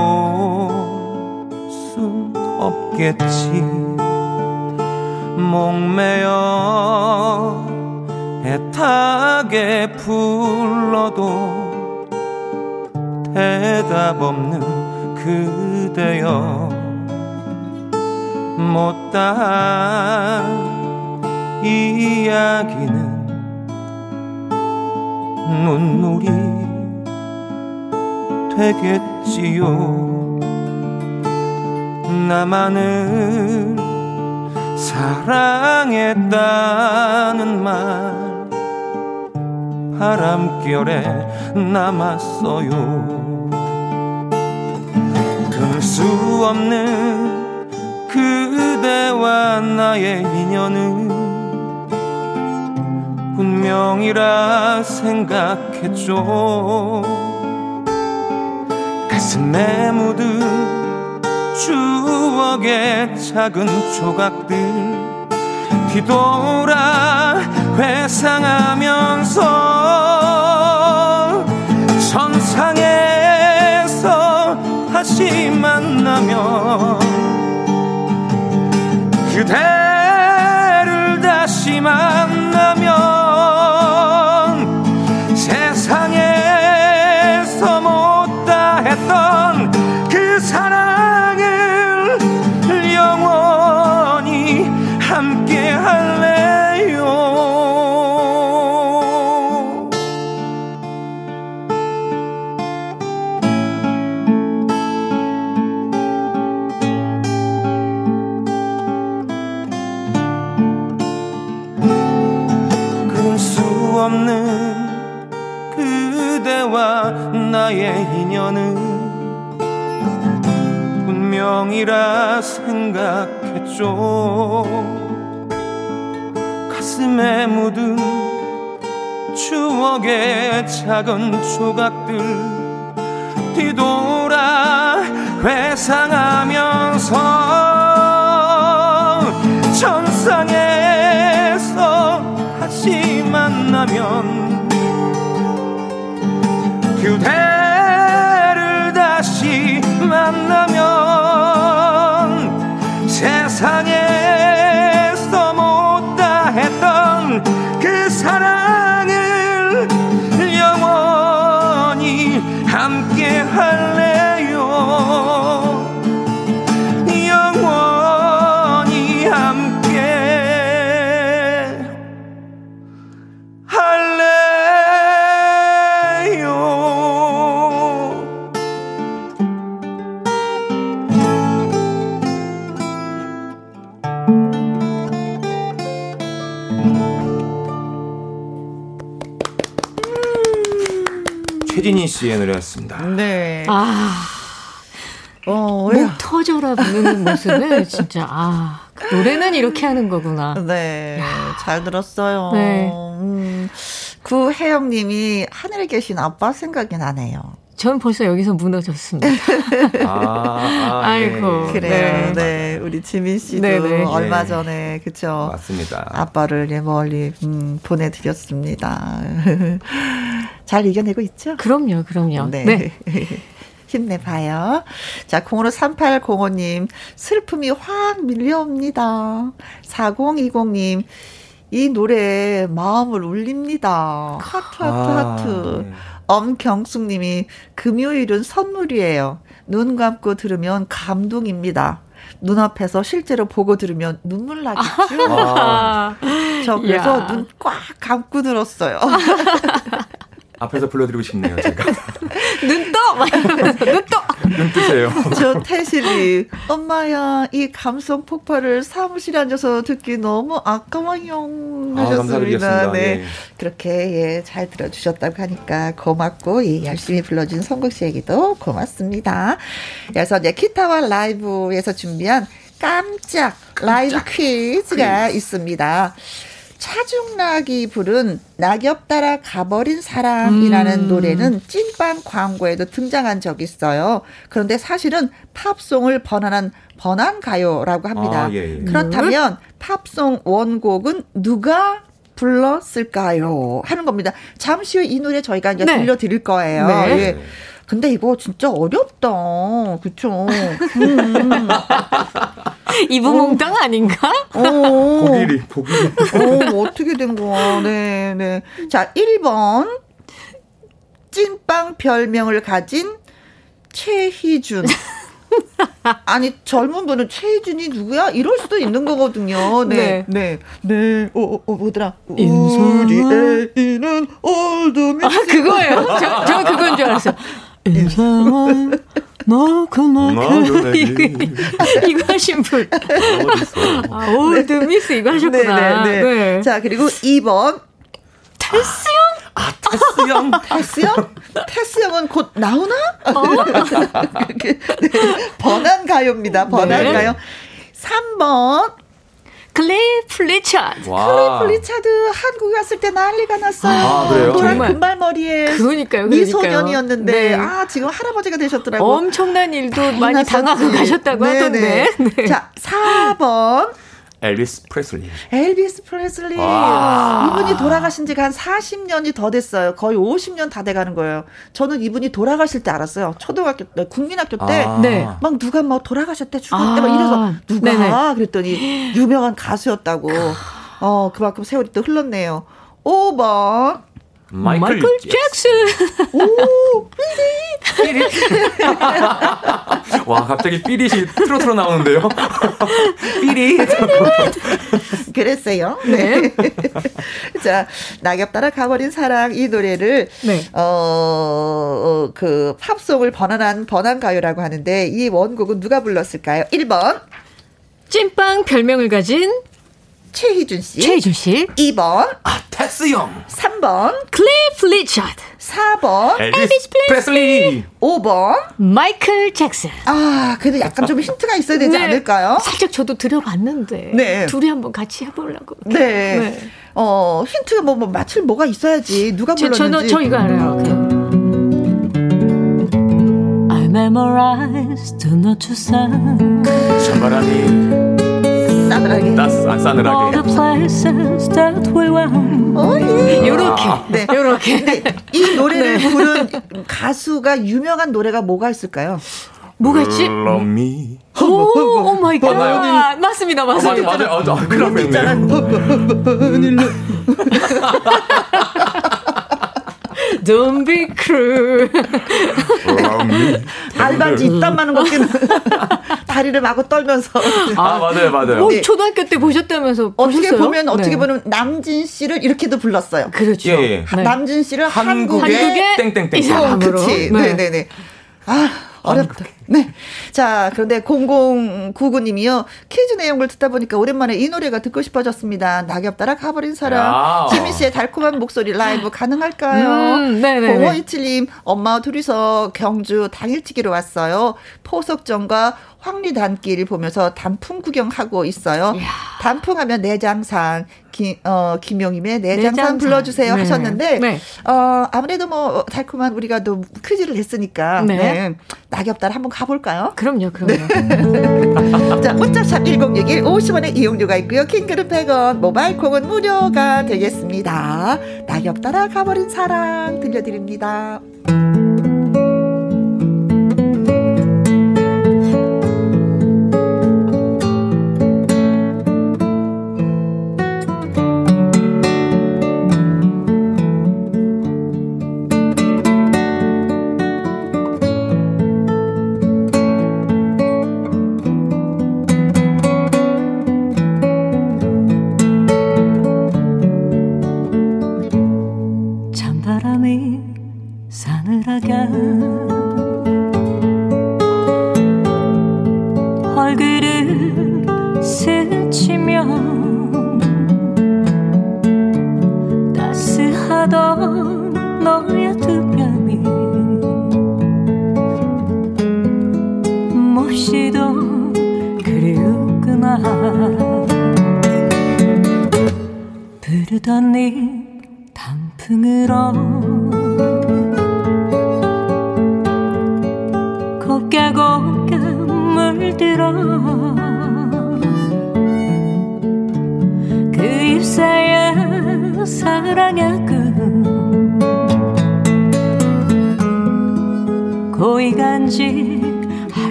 [SPEAKER 9] 없겠지. 목매어 애타게 불러도 대답 없는 그대여. 못다한 이야기는 눈물이 되겠지요. 나만을 사랑했다는 말 바람결에 남았어요. 끊을 수 없는 그대와 나의 인연은 운명이라 생각했죠. 가슴에 묻은 추억의 작은 조각들 뒤돌아 회상하면서 천상에서 다시 만나면 그대를 다시 만나면 운명이라 생각했죠. 가슴에 묻은 추억의 작은 조각들 뒤돌아 회상하면서 세상 세상에
[SPEAKER 7] 최진희 씨의 노래였습니다.
[SPEAKER 1] 네.
[SPEAKER 8] 아,
[SPEAKER 1] 어,
[SPEAKER 8] 목 터져라 부르는 모습을 진짜 아, 그 노래는 이렇게 하는 거구나.
[SPEAKER 1] 네. 잘 들었어요.
[SPEAKER 8] 네.
[SPEAKER 1] 음, 구혜영님이 하늘에 계신 아빠 생각이 나네요.
[SPEAKER 8] 전 벌써 여기서 무너졌습니다.
[SPEAKER 7] 아, 아,
[SPEAKER 8] 아이고.
[SPEAKER 7] 예.
[SPEAKER 1] 그래요. 네.
[SPEAKER 8] 네.
[SPEAKER 1] 우리 지민 씨도
[SPEAKER 8] 네, 네.
[SPEAKER 1] 얼마
[SPEAKER 7] 예.
[SPEAKER 1] 전에, 그쵸.
[SPEAKER 7] 맞습니다.
[SPEAKER 1] 아빠를 예, 멀리, 음, 보내드렸습니다. 잘 이겨내고 있죠?
[SPEAKER 8] 그럼요, 그럼요.
[SPEAKER 1] 네.
[SPEAKER 8] 네.
[SPEAKER 1] 힘내봐요. 자, 0으로 3805님, 슬픔이 확 밀려옵니다. 4020님, 이 노래 마음을 울립니다. 하트, 하트,
[SPEAKER 7] 아,
[SPEAKER 1] 하트.
[SPEAKER 7] 네.
[SPEAKER 1] 엄경숙 님이 금요일은 선물이에요. 눈 감고 들으면 감동입니다. 눈앞에서 실제로 보고 들으면 눈물 나겠죠?
[SPEAKER 7] 아,
[SPEAKER 1] 저 그래서
[SPEAKER 8] 야.
[SPEAKER 1] 눈꽉 감고 들었어요.
[SPEAKER 7] 앞에서 불러드리고 싶네요, 제가.
[SPEAKER 8] 눈 떠! 막 이러면서 눈 떠!
[SPEAKER 7] 눈 뜨세요.
[SPEAKER 1] 저 태실이 엄마야 이 감성 폭발을 사무실에 앉아서 듣기 너무 아까워요
[SPEAKER 7] 아,
[SPEAKER 1] 하셨습니다.
[SPEAKER 7] 감사드리겠습니다.
[SPEAKER 1] 네.
[SPEAKER 7] 예.
[SPEAKER 1] 그렇게 예, 잘 들어주셨다고 하니까 고맙고 예, 열심히 불러준 성국 씨에게도 고맙습니다. 그래서 이제 기타와 라이브에서 준비한 깜짝 라이브 퀴즈가 있습니다. 차중락이 부른 낙엽 따라 가버린 사랑이라는
[SPEAKER 8] 음.
[SPEAKER 1] 노래는 찐빵 광고에도 등장한 적이 있어요. 그런데 사실은 팝송을 번안한 번안 가요라고 합니다.
[SPEAKER 7] 아, 예, 예.
[SPEAKER 1] 그렇다면 팝송 원곡은 누가 불렀을까요? 하는 겁니다. 잠시 후 이 노래 저희가 이제
[SPEAKER 8] 네.
[SPEAKER 1] 들려드릴 거예요.
[SPEAKER 8] 네.
[SPEAKER 1] 예. 근데 이거 진짜 어렵다. 그쵸? 음.
[SPEAKER 8] 이부몽땅 아닌가?
[SPEAKER 1] 어.
[SPEAKER 7] 보기리, 보기리.
[SPEAKER 1] 어, 어떻게 된 거야. 네, 네. 자, 1번. 찐빵 별명을 가진 최희준. 아니, 젊은 분은 최희준이 누구야? 이럴 수도 있는 거거든요. 네. 네. 네. 어, 어, 어 뭐더라? 우리 애기는 올드미.
[SPEAKER 8] 아, 그거예요? 저, 저 그건 줄 알았어요. 인생은 너그
[SPEAKER 7] 뭐.
[SPEAKER 8] 이거 하신 분. 아, 올드 미스 이거 하셨구나.
[SPEAKER 1] 네, 네, 네. 자, 그리고 2번.
[SPEAKER 8] 테스요?
[SPEAKER 7] 아, 테스형.
[SPEAKER 1] 테스형? 테스형은 곧 나오나? 이렇게, 네. 번안 가요입니다. 번안
[SPEAKER 8] 네.
[SPEAKER 1] 가요. 3번.
[SPEAKER 8] 클리프 리차드.
[SPEAKER 7] 와.
[SPEAKER 1] 클리프 리차드 한국에 왔을 때 난리가 났어요.
[SPEAKER 7] 아, 그래요?
[SPEAKER 1] 노란
[SPEAKER 8] 정말.
[SPEAKER 1] 금발머리에
[SPEAKER 8] 그러니까요, 그러니까요.
[SPEAKER 1] 미소년이었는데
[SPEAKER 8] 네.
[SPEAKER 1] 아 지금 할아버지가 되셨더라고.
[SPEAKER 8] 엄청난 일도 많이. 당하고 가셨다고
[SPEAKER 1] 네,
[SPEAKER 8] 하던데.
[SPEAKER 1] 네.
[SPEAKER 8] 네.
[SPEAKER 1] 자 4번
[SPEAKER 7] 엘비스 프레슬리.
[SPEAKER 1] 엘비스 프레슬리.
[SPEAKER 7] 와.
[SPEAKER 1] 이분이 돌아가신 지가 한 40년이 더 됐어요. 거의 50년 다 돼가는 거예요. 저는 이분이 돌아가실 때 알았어요. 초등학교 때, 국민학교 때.
[SPEAKER 7] 아.
[SPEAKER 8] 네.
[SPEAKER 1] 막 누가 막 돌아가셨대 죽었대
[SPEAKER 8] 아.
[SPEAKER 1] 막 이래서 누가
[SPEAKER 8] 네네.
[SPEAKER 1] 그랬더니 유명한 가수였다고 어 그만큼 세월이 또 흘렀네요 5번
[SPEAKER 7] 마이클,
[SPEAKER 8] 잭슨.
[SPEAKER 1] 오
[SPEAKER 7] 와, 갑자기 삐릿이 트로트로 나오는데요. 삐릿.
[SPEAKER 1] 그랬어요 네. 자 낙엽 따라 가버린 사랑 이 노래를
[SPEAKER 8] 네.
[SPEAKER 1] 어, 그 팝송을 번안한 번안 가요라고 하는데 이 원곡은 누가 불렀을까요 1번
[SPEAKER 8] 찐빵 별명을 가진
[SPEAKER 1] 최희준 씨
[SPEAKER 8] 최희준 씨.
[SPEAKER 1] 2번
[SPEAKER 7] 아, 테스 형.
[SPEAKER 1] 3번
[SPEAKER 8] 클리프 리차드.
[SPEAKER 1] 4번
[SPEAKER 7] 엘비스 프레슬리.
[SPEAKER 1] 5번
[SPEAKER 8] 마이클 잭슨.
[SPEAKER 1] 아 그래도 약간 좀 힌트가 있어야 되지
[SPEAKER 8] 네.
[SPEAKER 1] 않을까요
[SPEAKER 8] 살짝 저도 들어봤는데.
[SPEAKER 1] 네.
[SPEAKER 8] 둘이 한번 같이 해보려고.
[SPEAKER 1] 네.
[SPEAKER 8] 네.
[SPEAKER 1] 어, 힌트가 뭐, 뭐, 맞출 뭐가 있어야지. 누가
[SPEAKER 8] 저,
[SPEAKER 1] 불렀는지.
[SPEAKER 8] 저는 저 이거 알아요. 그. I memorize the note you sent
[SPEAKER 7] 찬바람이
[SPEAKER 1] 싸늘하게.
[SPEAKER 8] the
[SPEAKER 7] 싸늘하게.
[SPEAKER 8] places that we went.
[SPEAKER 1] 어, 예.
[SPEAKER 8] 요렇게.
[SPEAKER 1] 네.
[SPEAKER 8] 요렇게.
[SPEAKER 1] 이 노래를 부른 가수가 유명한 노래가 뭐가 있을까요? 뭐가 있지?
[SPEAKER 9] Love me.
[SPEAKER 1] 오, oh my God. 맞습니다, 맞습니다.
[SPEAKER 9] 아, 맞아요, 맞아요. 아, 그럼
[SPEAKER 8] 있잖아.
[SPEAKER 1] Don't be cruel.
[SPEAKER 8] 알바지 입단 많은 거 끼는 다리를 마구 떨면서
[SPEAKER 9] 아, 맞아요, 맞아요.
[SPEAKER 1] 어,
[SPEAKER 8] 네.
[SPEAKER 1] 초등학교 때 보셨다면서
[SPEAKER 8] 어떻게
[SPEAKER 1] 보셨어요?
[SPEAKER 8] 보면 어떻게
[SPEAKER 1] 네.
[SPEAKER 8] 보면 남진 씨를 이렇게도 불렀어요.
[SPEAKER 1] 그렇죠.
[SPEAKER 9] 예, 예.
[SPEAKER 1] 네.
[SPEAKER 8] 남진 씨를
[SPEAKER 9] 한국의,
[SPEAKER 8] 한국의
[SPEAKER 9] 땡땡땡.
[SPEAKER 1] 이 사람으로.
[SPEAKER 8] 그치.
[SPEAKER 1] 네.
[SPEAKER 8] 네네네. 아, 어렵다. 네. 자, 그런데 0099님이요. 퀴즈 내용을 듣다 보니까 오랜만에 이 노래가 듣고 싶어졌습니다. 낙엽 따라 가버린 사람.
[SPEAKER 9] 야.
[SPEAKER 8] 지민 씨의 달콤한 목소리 라이브 가능할까요?
[SPEAKER 1] 음, 네네네.
[SPEAKER 8] 0527님, 엄마와 둘이서 경주 당일치기로 왔어요. 포석정과 황리단길 보면서 단풍 구경하고 있어요. 단풍하면 내장산, 김, 어, 김용임의 내장산,
[SPEAKER 1] 내장산.
[SPEAKER 8] 불러주세요
[SPEAKER 1] 네.
[SPEAKER 8] 하셨는데,
[SPEAKER 1] 네.
[SPEAKER 8] 어, 아무래도 뭐, 달콤한 우리가 또 퀴즈를 했으니까,
[SPEAKER 1] 네.
[SPEAKER 8] 네. 낙엽달 한번 가볼까요?
[SPEAKER 1] 그럼요, 그럼요.
[SPEAKER 8] 자, 문자샵 1061 50원의 이용료가 있고요. 킹글은 100원, 모바일 콩은 무료가 되겠습니다. 낙엽 따라 가버린 사랑 들려드립니다.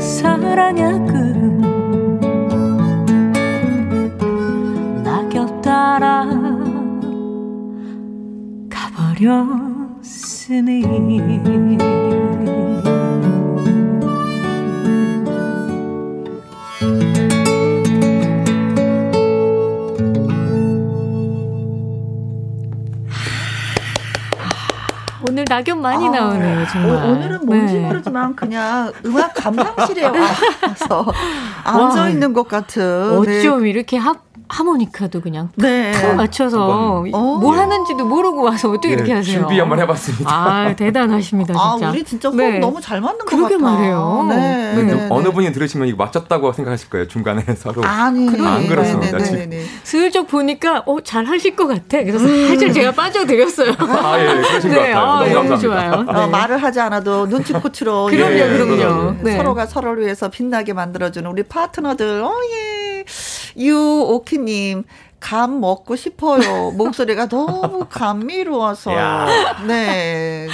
[SPEAKER 10] 사랑의 끈 낙엽 따라 가버렸으니 낙엽
[SPEAKER 8] 많이 아, 나오네요, 정말.
[SPEAKER 1] 오, 늘은 뭔지 네. 모르지만 그냥 음악 감상실에 와서 앉아 있는 것 같은.
[SPEAKER 8] 어쩜 네. 이렇게 합 하모니카도 그냥 네. 탁 맞춰서 어. 뭐 예. 하는지도 모르고 와서 어떻게 예, 이렇게 하세요?
[SPEAKER 7] 준비 한번 해봤습니다.
[SPEAKER 8] 아 대단하시니다 아, 진짜.
[SPEAKER 1] 아 우리 진짜 네. 너무 잘 맞는 것
[SPEAKER 8] 그러게
[SPEAKER 1] 같아.
[SPEAKER 8] 말해요. 네.
[SPEAKER 7] 네. 네. 어느 분이 들으시면 이거 맞췄다고 생각하실 거예요. 중간에 서로.
[SPEAKER 1] 아니
[SPEAKER 7] 안 그렇습니다. 네,
[SPEAKER 8] 네, 슬쩍 보니까 어, 잘 하실 것 같아. 그래서 음. 살짝 제가 빠져드렸어요.
[SPEAKER 7] 아 예, 그러신 것 같아요. 아, 너무 감사합니다.
[SPEAKER 8] 좋아요.
[SPEAKER 1] 어, 말을 하지 않아도 눈치코치로
[SPEAKER 8] 그럼요, 예, 그럼요.
[SPEAKER 1] 서로가 서로를 위해서 빛나게 만들어주는 우리 파트너들. 어 예. 유오키님. 감 먹고 싶어요. 목소리가 너무 감미로워서. 네.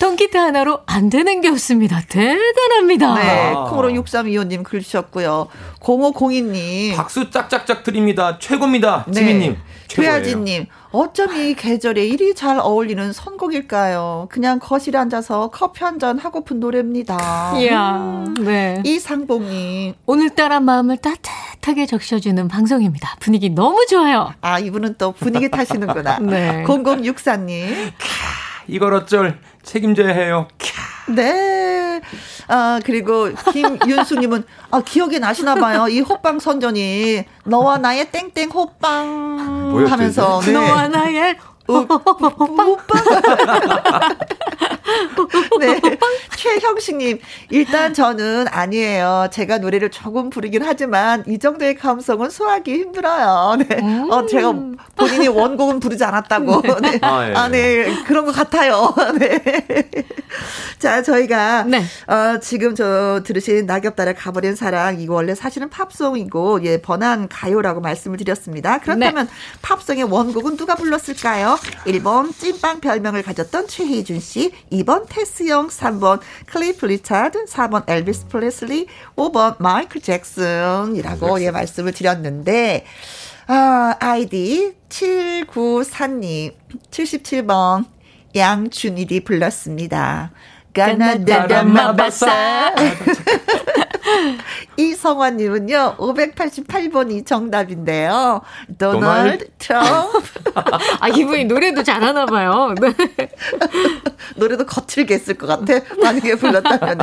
[SPEAKER 8] 통기타 하나로 안 되는 게 없습니다. 대단합니다.
[SPEAKER 1] 네. 콩으로 6325님 글 주셨고요. 0502님.
[SPEAKER 7] 박수 짝짝짝 드립니다. 최고입니다. 네. 지민님.
[SPEAKER 1] 최하진님, 어쩜 이 계절에 이리 잘 어울리는 선곡일까요? 그냥 거실에 앉아서 커피 한 잔 하고픈 노래입니다.
[SPEAKER 8] 이야, 음. 네.
[SPEAKER 1] 이상봉님.
[SPEAKER 8] 오늘따라 마음을 따뜻하게 적셔주는 방송입니다. 분위기 너무 좋아요.
[SPEAKER 1] 아, 이분은 또 분위기 타시는구나. 네. 0064님.
[SPEAKER 7] 이걸 어쩔 책임져야 해요.
[SPEAKER 1] 네. 아, 그리고 김윤수님은, 아, 기억이 나시나 봐요. 이 호빵 선전이, 너와 나의 땡땡 호빵 하면서.
[SPEAKER 8] 네. 너와 나의 오빠.
[SPEAKER 1] 네. 최형식님, 일단 저는 아니에요. 제가 노래를 조금 부르긴 하지만 이 정도의 감성은 소화하기 힘들어요. 네. 음. 어, 제가 본인이 원곡은 부르지 않았다고. 네. 네. 아, 예. 아, 네. 그런 것 같아요. 네. 자, 저희가 네. 어, 지금 저 들으신 낙엽달에 가버린 사랑 이거 원래 사실은 팝송이고 예, 번안 가요라고 말씀을 드렸습니다. 그렇다면 네. 팝송의 원곡은 누가 불렀을까요? 1번 찐빵 별명을 가졌던 최희준 씨, 2번 테스형, 3번 클리프 리차드, 4번 엘비스 프레슬리, 5번 마이클 잭슨이라고 예, 말씀을 드렸는데 아, 아이디 794님 77번 양준일이 불렀습니다. 가나다라 마바사. 이성환님은요, 588번이 정답인데요. 도널드 트럼프.
[SPEAKER 8] 아, 이분이 노래도 잘하나 봐요. 네.
[SPEAKER 1] 노래도 거칠게 했을 것 같아. 만약에 불렀다면.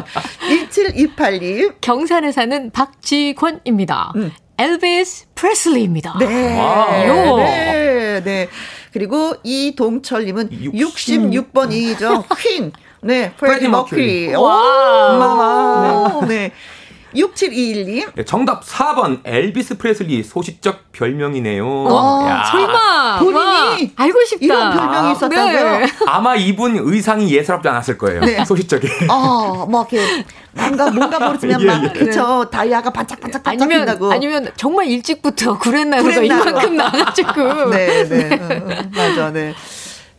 [SPEAKER 1] 1728님.
[SPEAKER 8] 경산에 사는 박지권입니다. 음. 엘비스 프레슬리입니다.
[SPEAKER 1] 네. 네. 네. 그리고 이동철님은 66. 번이죠 퀸. 네, 프레디 머큐리. Oh, mama. 네. 6721님.
[SPEAKER 7] 네, 정답 4번 엘비스 프레슬리 소시적 별명이네요.
[SPEAKER 8] 어, 설마
[SPEAKER 1] 본인이 와,
[SPEAKER 8] 알고 싶다.
[SPEAKER 1] 이런 별명이 아, 있었다고요? 네.
[SPEAKER 7] 아마 이분 의상이 예사롭지 않았을 거예요. 네. 소시적이.
[SPEAKER 1] 어, 뭐 이렇게 뭔가 뭔가 모르지만 예, 막 예. 그쵸 다이아가 반짝반짝.
[SPEAKER 8] 아니면 아니면 정말 일찍부터 구렛나루가 이만큼 나가지고.
[SPEAKER 1] 네, 네. 어, 어, 맞아, 네.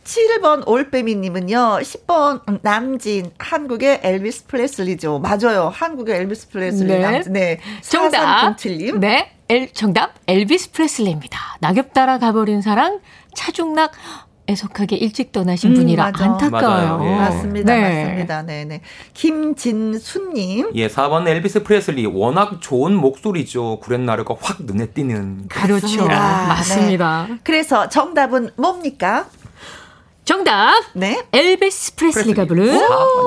[SPEAKER 1] 7번 올빼미님은요, 10번 남진, 한국의 엘비스 프레슬리죠. 맞아요. 한국의 엘비스 프레슬리 네. 남진. 네.
[SPEAKER 8] 정답.
[SPEAKER 1] 4307님.
[SPEAKER 8] 네. 엘, 정답, 엘비스 프레슬리입니다. 낙엽 따라 가버린 사랑, 차중락, 애석하게 일찍 떠나신 음, 분이라 맞아. 안타까워요.
[SPEAKER 1] 예. 맞습니다. 네. 맞습니다. 네네. 김진수님.
[SPEAKER 7] 예, 4번 엘비스 프레슬리. 워낙 좋은 목소리죠. 구렛나루가 확 눈에 띄는.
[SPEAKER 8] 그렇죠. 맞습니다.
[SPEAKER 1] 네. 그래서 정답은 뭡니까?
[SPEAKER 8] 정답. 네. 엘비스 프레슬리가 부른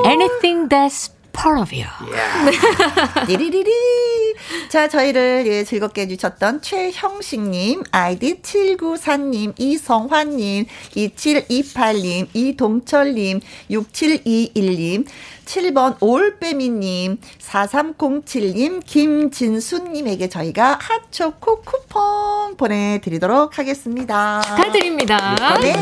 [SPEAKER 8] Anything That's Part of You.
[SPEAKER 1] Yeah. 띠리리리. 자, 저희를 예, 즐겁게 해주셨던 최형식님, 아이디 794님, 이성환님, 2728님, 이동철님, 6721님, 7번 올빼미님, 4307님, 김진수님에게 저희가 핫초코 쿠폰 보내드리도록 하겠습니다.
[SPEAKER 8] 축하드립니다.
[SPEAKER 1] 네,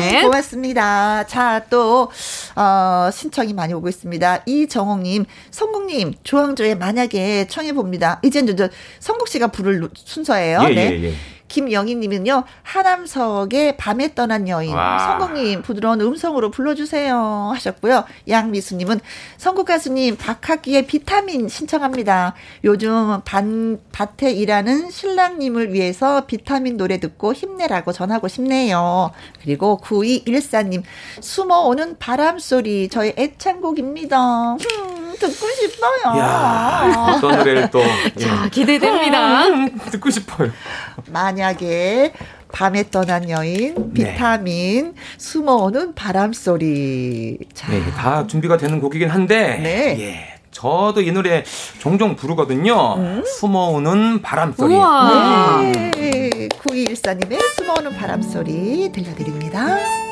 [SPEAKER 1] 네. 고맙습니다. 자, 또, 어, 신청이 많이 오고 있습니다. 이정옥님, 성국님, 조항조의 만약에 청해봅니다. 이젠 저, 성국 씨가 부를 순서예요.
[SPEAKER 7] 예, 네. 예, 예.
[SPEAKER 1] 김영희님은요, 하남석의 밤에 떠난 여인. 성국님, 부드러운 음성으로 불러주세요. 하셨고요. 양미수님은 성국 가수님, 박학기의 비타민 신청합니다. 요즘 반, 밭에 일하는 신랑님을 위해서 비타민 노래 듣고 힘내라고 전하고 싶네요. 그리고 9214님, 숨어오는 바람 소리, 저의 애창곡입니다. 음, 듣고 싶어요.
[SPEAKER 7] 야 어떤 노래를 또.
[SPEAKER 8] 자, 기대됩니다.
[SPEAKER 7] 듣고 싶어요.
[SPEAKER 1] 만약에 밤에 떠난 여인,
[SPEAKER 7] 네.
[SPEAKER 1] 비타민, 숨어오는 바람소리. 자,
[SPEAKER 7] 네, 다 준비가 되는 곡이긴 한데,
[SPEAKER 1] 네.
[SPEAKER 7] 예, 저도 이 노래 종종 부르거든요.
[SPEAKER 1] 음?
[SPEAKER 7] 숨어오는 바람소리.
[SPEAKER 8] 우와.
[SPEAKER 1] 네. 9214님의 숨어오는 바람소리 들려드립니다.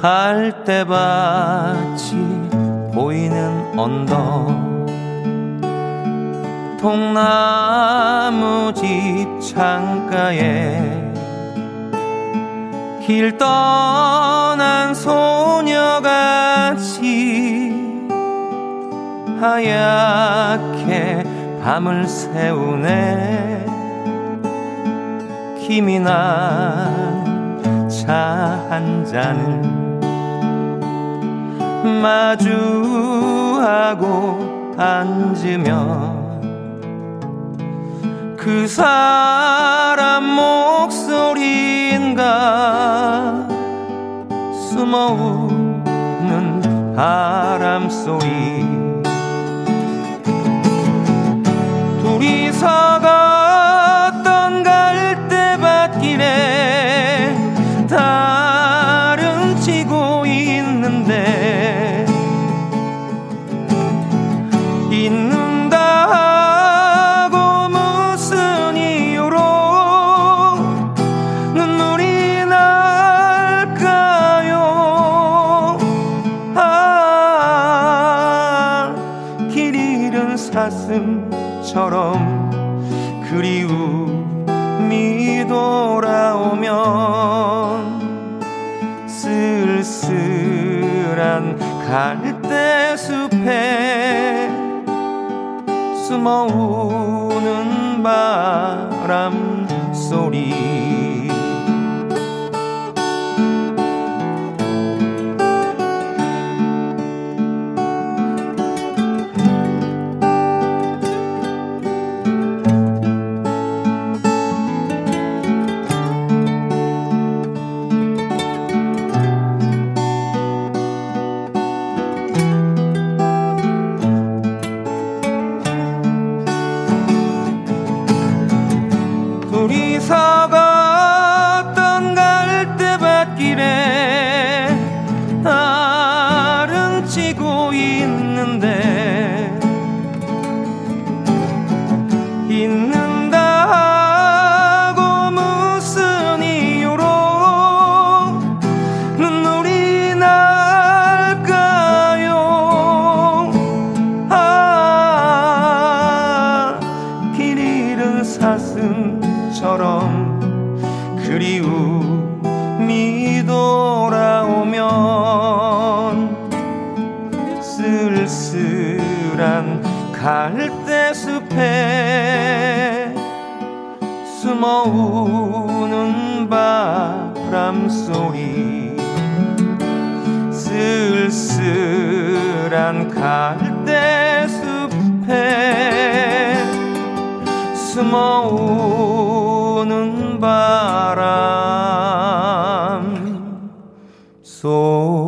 [SPEAKER 9] 갈대밭이 보이는 언덕. 통나무 집 창가에 길 떠난 소녀같이 하얗게 밤을 새우네. 김이 난 차 한 잔을 마주하고 앉으면 그 사람 목소리인가 숨어오는 바람 소리. 둘이서 걷던 갈대밭길에 갈대 숲에 숨어오는 바람 숨어오는 바람 소리 쓸쓸한 갈대 숲에 숨어오는 바람 소리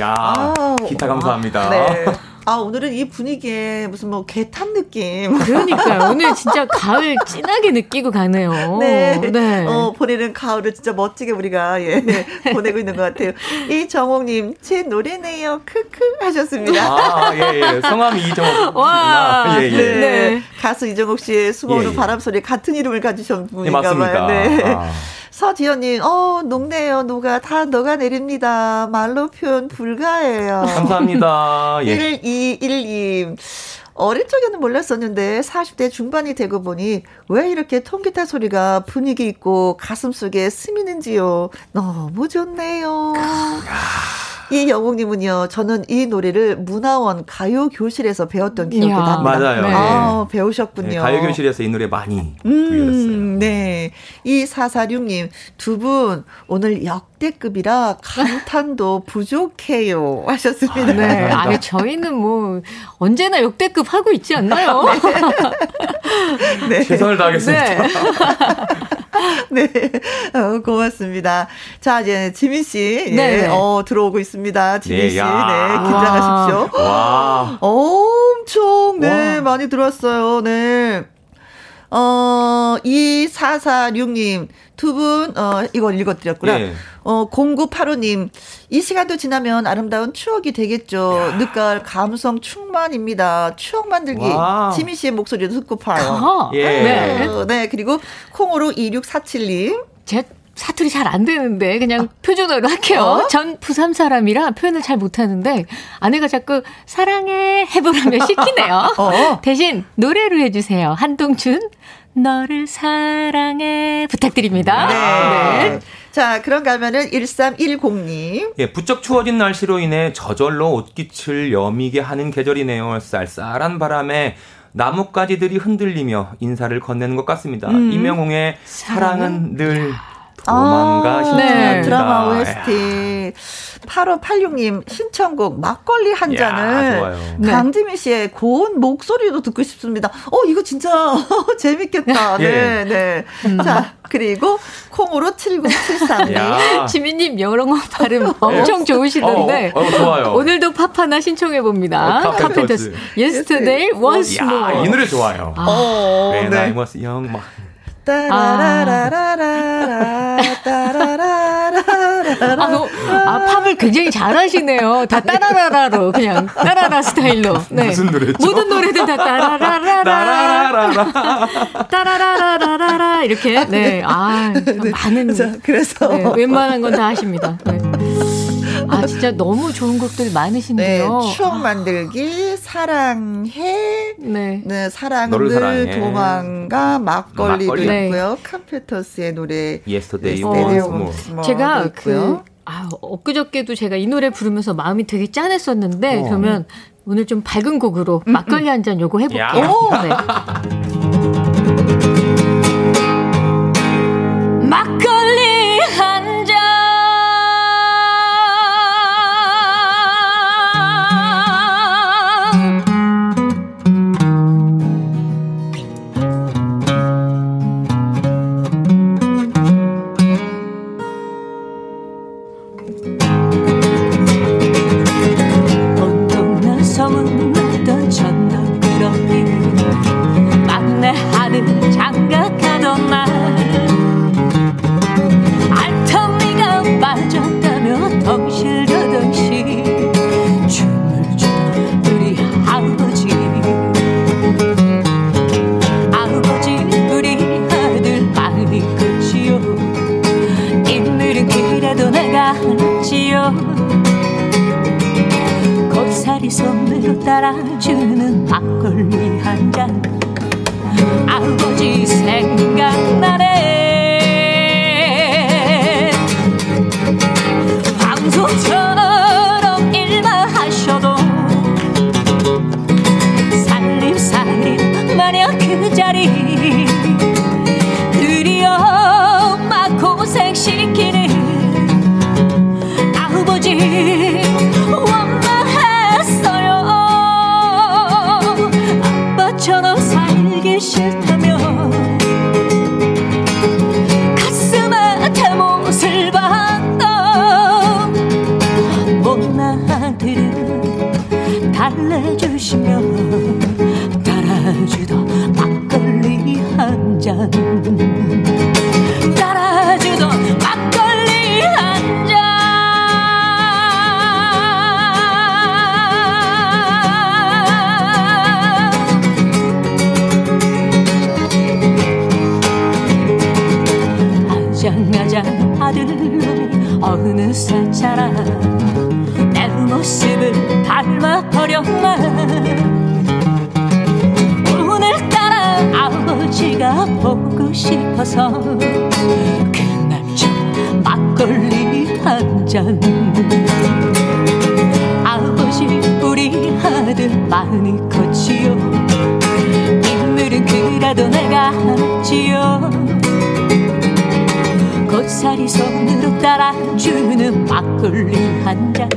[SPEAKER 9] 야
[SPEAKER 1] 아우,
[SPEAKER 9] 기타 감사합니다.
[SPEAKER 1] 네. 아, 오늘은 이 분위기에 무슨 뭐 개 탄 느낌.
[SPEAKER 8] 그러니까요. 오늘 진짜 가을 진하게 느끼고 가네요.
[SPEAKER 1] 네.
[SPEAKER 8] 네.
[SPEAKER 1] 어, 보내는 가을을 진짜 멋지게 우리가, 예, 보내고 있는 것 같아요. 이정옥님, 제 노래네요. 크크 하셨습니다.
[SPEAKER 9] 아, 예, 예. 성함이 이정옥.
[SPEAKER 8] 와.
[SPEAKER 9] 예, 예.
[SPEAKER 1] 네.
[SPEAKER 8] 네.
[SPEAKER 1] 가수 이정옥 씨의 수고하는
[SPEAKER 9] 예, 예.
[SPEAKER 1] 바람 소리 같은 이름을 가지신
[SPEAKER 9] 예,
[SPEAKER 1] 분인가
[SPEAKER 9] 맞습니다.
[SPEAKER 1] 봐요. 네.
[SPEAKER 9] 아.
[SPEAKER 1] 서지연님, 어, 녹네요. 누가 다 녹아내립니다. 말로 표현 불가해요.
[SPEAKER 9] 감사합니다. 예.
[SPEAKER 1] 1212. 어릴 적에는 몰랐었는데 40대 중반이 되고 보니 왜 이렇게 통기타 소리가 분위기 있고 가슴 속에 스미는지요. 너무 좋네요. 이 영웅님은요, 저는 이 노래를 문화원 가요 교실에서 배웠던 기억이 납니다.
[SPEAKER 7] 맞아요. 네.
[SPEAKER 1] 아, 배우셨군요. 네,
[SPEAKER 7] 가요 교실에서 이 노래 많이
[SPEAKER 1] 음, 불렸어요. 네. 이 446님, 두 분 오늘 역 대급이라 감탄도 부족해요. 하셨습니다. 아,
[SPEAKER 8] 네. 아니, 저희는 뭐, 언제나 역대급 하고 있지 않나요?
[SPEAKER 7] 네. 최선을 다하겠습니다.
[SPEAKER 1] 네. 네. 어, 고맙습니다. 자, 이제 지민 씨. 네. 예, 어, 들어오고 있습니다. 지민 네, 씨. 야. 네. 긴장하십시오. 와. 엄청, 네. 와. 많이 들어왔어요. 네. 어, 2446님, 두 분, 어, 이걸 읽어드렸구나. 예. 어, 0985님, 이 시간도 지나면 아름다운 추억이 되겠죠. 야. 늦가을 감성 충만입니다. 추억 만들기. 와. 지미 씨의 목소리도 듣고 파요. 예. 네. 네. 그리고 콩으로 2647님.
[SPEAKER 8] 제 사투리 잘 안 되는데 그냥 어? 표준어로 할게요. 어? 전 부산 사람이라 표현을 잘 못하는데 아내가 자꾸 사랑해 해보라며 시키네요. 어? 대신 노래로 해주세요. 한동준 너를 사랑해 부탁드립니다. 네.
[SPEAKER 1] 네. 자, 그런가 하면은 1310님.
[SPEAKER 7] 예, 부쩍 추워진 날씨로 인해 저절로 옷깃을 여미게 하는 계절이네요. 쌀쌀한 바람에 나뭇가지들이 흔들리며 인사를 건네는 것 같습니다. 음. 이명웅의 사랑은 늘 도망가 아, 신청합니다. 네.
[SPEAKER 1] 드라마 OST. 8586님 신청곡 막걸리 한 잔을 야, 네. 강지민 씨의 고운 목소리도 듣고 싶습니다. 어, 이거 진짜 재밌겠다. 예. 네, 네. 음. 자, 그리고 콩으로 7973님.
[SPEAKER 8] 지민님 영어 발음 엄청 좋으시던데.
[SPEAKER 7] 어, 어, 좋아요.
[SPEAKER 8] 오늘도 팝 하나 신청해 봅니다. 어, 카펜터스. Yesterday Once More.
[SPEAKER 7] 이 노래 좋아요. 아, When 네.
[SPEAKER 8] 따라라라라라 따라라라라 아, 너, 아, 팝을 굉장히 잘하시네요. 다 따라라라로 그냥 따라라 스타일로.
[SPEAKER 7] 네. 무슨 노래죠?
[SPEAKER 8] 모든 노래들 다 따라라라라 따라라라라라 이렇게 네. 아, 많은
[SPEAKER 1] 그래서
[SPEAKER 8] 네, 웬만한 건 다 하십니다. 네. 아, 진짜 너무 좋은 곡들 많으신데요.
[SPEAKER 1] 네, 추억 만들기, 사랑해, 네, 네 사랑을 사랑해. 도망가, 막걸리도 막걸리. 있고요. 네. 컴퓨터스의 노래
[SPEAKER 7] Yesterday, Yesterday
[SPEAKER 8] 어, 제가 그 아, 엊그저께도 제가 이 노래 부르면서 마음이 되게 짠했었는데 어. 그러면 오늘 좀 밝은 곡으로 음, 막걸리 음. 한잔 요거 해볼게요. 네. 막걸리 따라주는 막걸리 한 잔. 아버지 생각나네 받은 어느새 자라 내 모습을 닮아버렸나. 오늘따라 아버지가 보고 싶어서 그날 좀 막걸리 한잔. 아버지 우리 아들 많이 고사리 손으로 따라주는 막걸리 한 잔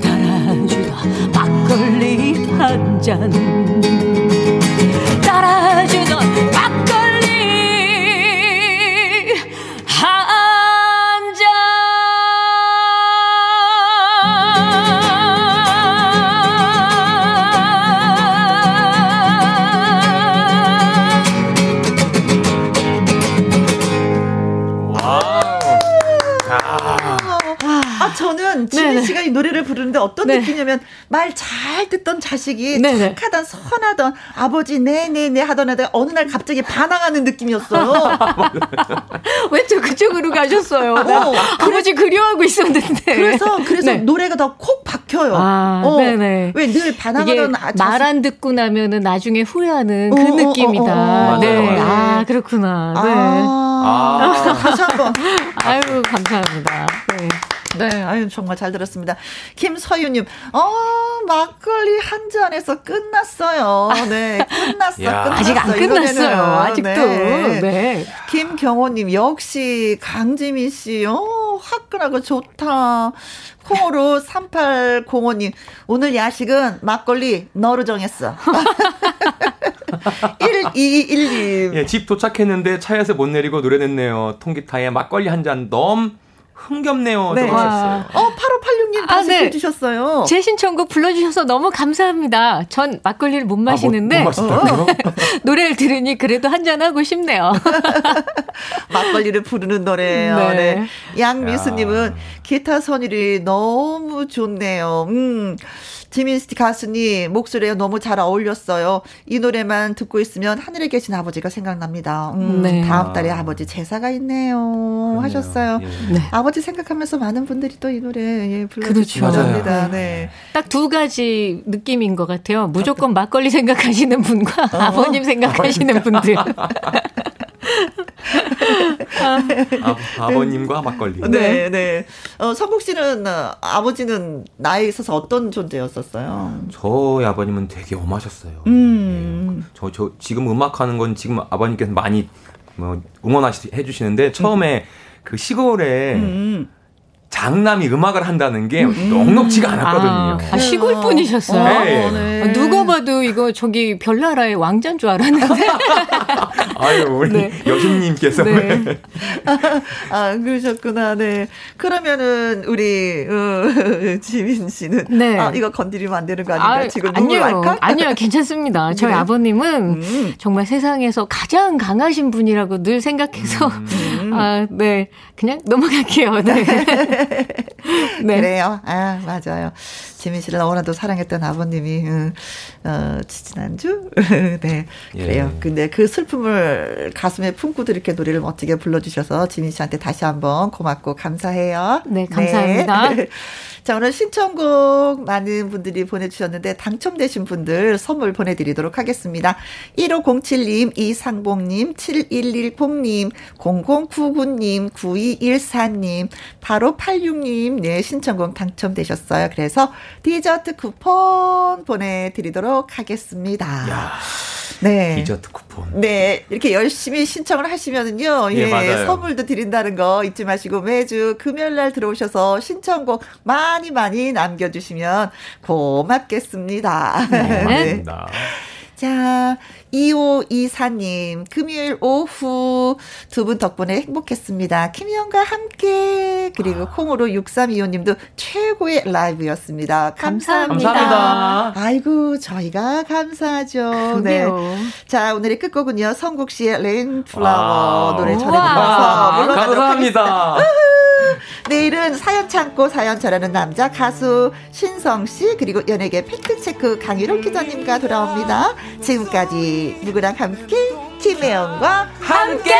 [SPEAKER 8] 따라주다 막걸리 한잔
[SPEAKER 1] 어떤
[SPEAKER 7] 네.
[SPEAKER 1] 느낌이냐면 말 잘 듣던 자식이
[SPEAKER 7] 네네.
[SPEAKER 1] 착하던 선하던 아버지 네네네 하던 애들 어느 날 갑자기 반항하는 느낌이었어요.
[SPEAKER 7] 왼쪽 그쪽으로 가셨어요. 나
[SPEAKER 1] 어,
[SPEAKER 7] 아버지 그리워하고 있었는데.
[SPEAKER 1] 그래서 그래서
[SPEAKER 7] 네.
[SPEAKER 1] 노래가 더 콕 박혀요.
[SPEAKER 7] 아,
[SPEAKER 1] 어,
[SPEAKER 7] 네네.
[SPEAKER 1] 왜 늘 반항하던 아, 자식
[SPEAKER 7] 말안 듣고 나면은 나중에 후회하는 그
[SPEAKER 1] 어, 어, 어,
[SPEAKER 7] 느낌이다.
[SPEAKER 1] 어, 어,
[SPEAKER 7] 네.
[SPEAKER 1] 맞아요.
[SPEAKER 7] 아, 그렇구나. 네.
[SPEAKER 1] 아,
[SPEAKER 9] 아.
[SPEAKER 1] 다시 한번.
[SPEAKER 7] 아유, 감사합니다. 네.
[SPEAKER 1] 네, 아유, 정말 잘 들었습니다. 김서유님, 어, 막걸리 한 잔에서 끝났어요. 네, 끝났어,
[SPEAKER 9] 야.
[SPEAKER 1] 끝났어.
[SPEAKER 7] 아직 안. 끝났어요. 아직도.
[SPEAKER 1] 네.
[SPEAKER 7] 네.
[SPEAKER 1] 김경호님, 역시 강지민 씨, 어, 화끈하고 좋다. 콩으로 3805님, 오늘 야식은 막걸리 너로 정했어. 1211님.
[SPEAKER 9] 예, 집 도착했는데 차에서 못 내리고 노래 냈네요. 통기타에 막걸리 한잔 너무 흥겹네요.
[SPEAKER 1] 네.
[SPEAKER 9] 어,
[SPEAKER 1] 8586님
[SPEAKER 7] 아,
[SPEAKER 1] 다시
[SPEAKER 7] 네.
[SPEAKER 1] 해주셨어요.
[SPEAKER 7] 제 신청곡 불러주셔서 너무 감사합니다. 전 막걸리를 못 마시는데
[SPEAKER 9] 아, 못, 못?
[SPEAKER 7] 노래를 들으니 그래도 한잔 하고 싶네요.
[SPEAKER 1] 막걸리를 부르는 노래예요.
[SPEAKER 7] 네.
[SPEAKER 1] 네. 양미수님은 기타 선율이 너무 좋네요. 음. 지민스티 가수님 목소리가 너무 잘 어울렸어요. 이 노래만 듣고 있으면 하늘에 계신 아버지가 생각납니다. 음,
[SPEAKER 7] 네.
[SPEAKER 1] 다음 달에 아버지 제사가 있네요. 하셨어요.
[SPEAKER 9] 예.
[SPEAKER 7] 네.
[SPEAKER 1] 아버지 생각하면서 많은 분들이 또 이 노래 예,
[SPEAKER 7] 그렇죠.
[SPEAKER 1] 불러주십니다. 네.
[SPEAKER 7] 딱 두 가지 느낌인 것 같아요. 무조건 막걸리 생각하시는 분과
[SPEAKER 1] 어.
[SPEAKER 7] 아버님 생각하시는 분들.
[SPEAKER 9] 아, 아버님과 막걸리.
[SPEAKER 1] 네, 네. 어, 성국 씨는 어, 아버지는 나에 있어서 어떤 존재였었어요?
[SPEAKER 9] 저희 아버님은 되게 엄하셨어요.
[SPEAKER 1] 음.
[SPEAKER 9] 저, 저, 지금 음악하는 건 지금 아버님께서 많이 뭐 응원해 주시는데 처음에 그 시골에
[SPEAKER 1] 음.
[SPEAKER 9] 장남이 음악을 한다는 게 녹록지가 않았거든요.
[SPEAKER 7] 아, 아, 시골 분이셨어요.
[SPEAKER 9] 네.
[SPEAKER 1] 네.
[SPEAKER 7] 아, 누가 봐도 이거 저기 별나라의 왕자인 줄 알았는데.
[SPEAKER 9] 아유, 우리
[SPEAKER 7] 네.
[SPEAKER 9] 여신님께서.
[SPEAKER 7] 네.
[SPEAKER 1] 아, 그러셨구나. 네. 그러면은 우리 어, 지민 씨는
[SPEAKER 7] 네.
[SPEAKER 1] 아, 이거 건드리면 안 되는 거 아닌가?
[SPEAKER 7] 아,
[SPEAKER 1] 지금 눈물
[SPEAKER 7] 아니요. 아니요, 괜찮습니다. 저희
[SPEAKER 1] 그래요?
[SPEAKER 7] 아버님은
[SPEAKER 1] 음.
[SPEAKER 7] 정말 세상에서 가장 강하신 분이라고 늘 생각해서,
[SPEAKER 1] 음.
[SPEAKER 7] 아, 네. 그냥 넘어갈게요. 네. 네.
[SPEAKER 1] 그래요. 아, 맞아요. 지민 씨를 너무나도 사랑했던 아버님이, 음, 어, 지난주? 네. 그래요.
[SPEAKER 9] 예.
[SPEAKER 1] 근데 그 슬픔을 가슴에 품고도 이렇게 노래를 멋지게 불러주셔서 지민 씨한테 다시 한번 고맙고 감사해요.
[SPEAKER 7] 네, 감사합니다.
[SPEAKER 1] 네. 자, 오늘 신청곡 많은 분들이 보내주셨는데 당첨되신 분들 선물 보내드리도록 하겠습니다. 1507님, 이상봉님, 7110님, 0099님, 9214님, 8586님, 네, 신청곡 당첨되셨어요. 그래서 디저트 쿠폰 보내드리도록 하겠습니다. 네.
[SPEAKER 9] 디저트 쿠폰.
[SPEAKER 1] 네, 이렇게 열심히 신청을 하시면은요, 예,
[SPEAKER 9] 예.
[SPEAKER 1] 선물도 드린다는 거 잊지 마시고 매주 금요일 날 들어오셔서 신청곡 많이 많이 남겨 주시면 고맙겠습니다. 네.
[SPEAKER 9] 감사합니다.
[SPEAKER 1] 자, 2524님, 금요일 오후 두 분 덕분에 행복했습니다. 김희영과 함께, 그리고 아. 콩으로 6325님도 최고의 라이브였습니다. 감사합니다.
[SPEAKER 9] 감사합니다.
[SPEAKER 1] 아이고, 저희가 감사하죠. 네. 자, 오늘의 끝곡은요, 성국 씨의 Rain Flower 노래 전해드리면서
[SPEAKER 9] 물러나도록 감사합니다.
[SPEAKER 1] 내일은 사연 참고 사연 전하는 남자 가수 신성 씨 그리고 연예계 팩트 체크 강유론 기자님과 돌아옵니다. 지금까지 누구랑 함께 김혜영과
[SPEAKER 9] 함께.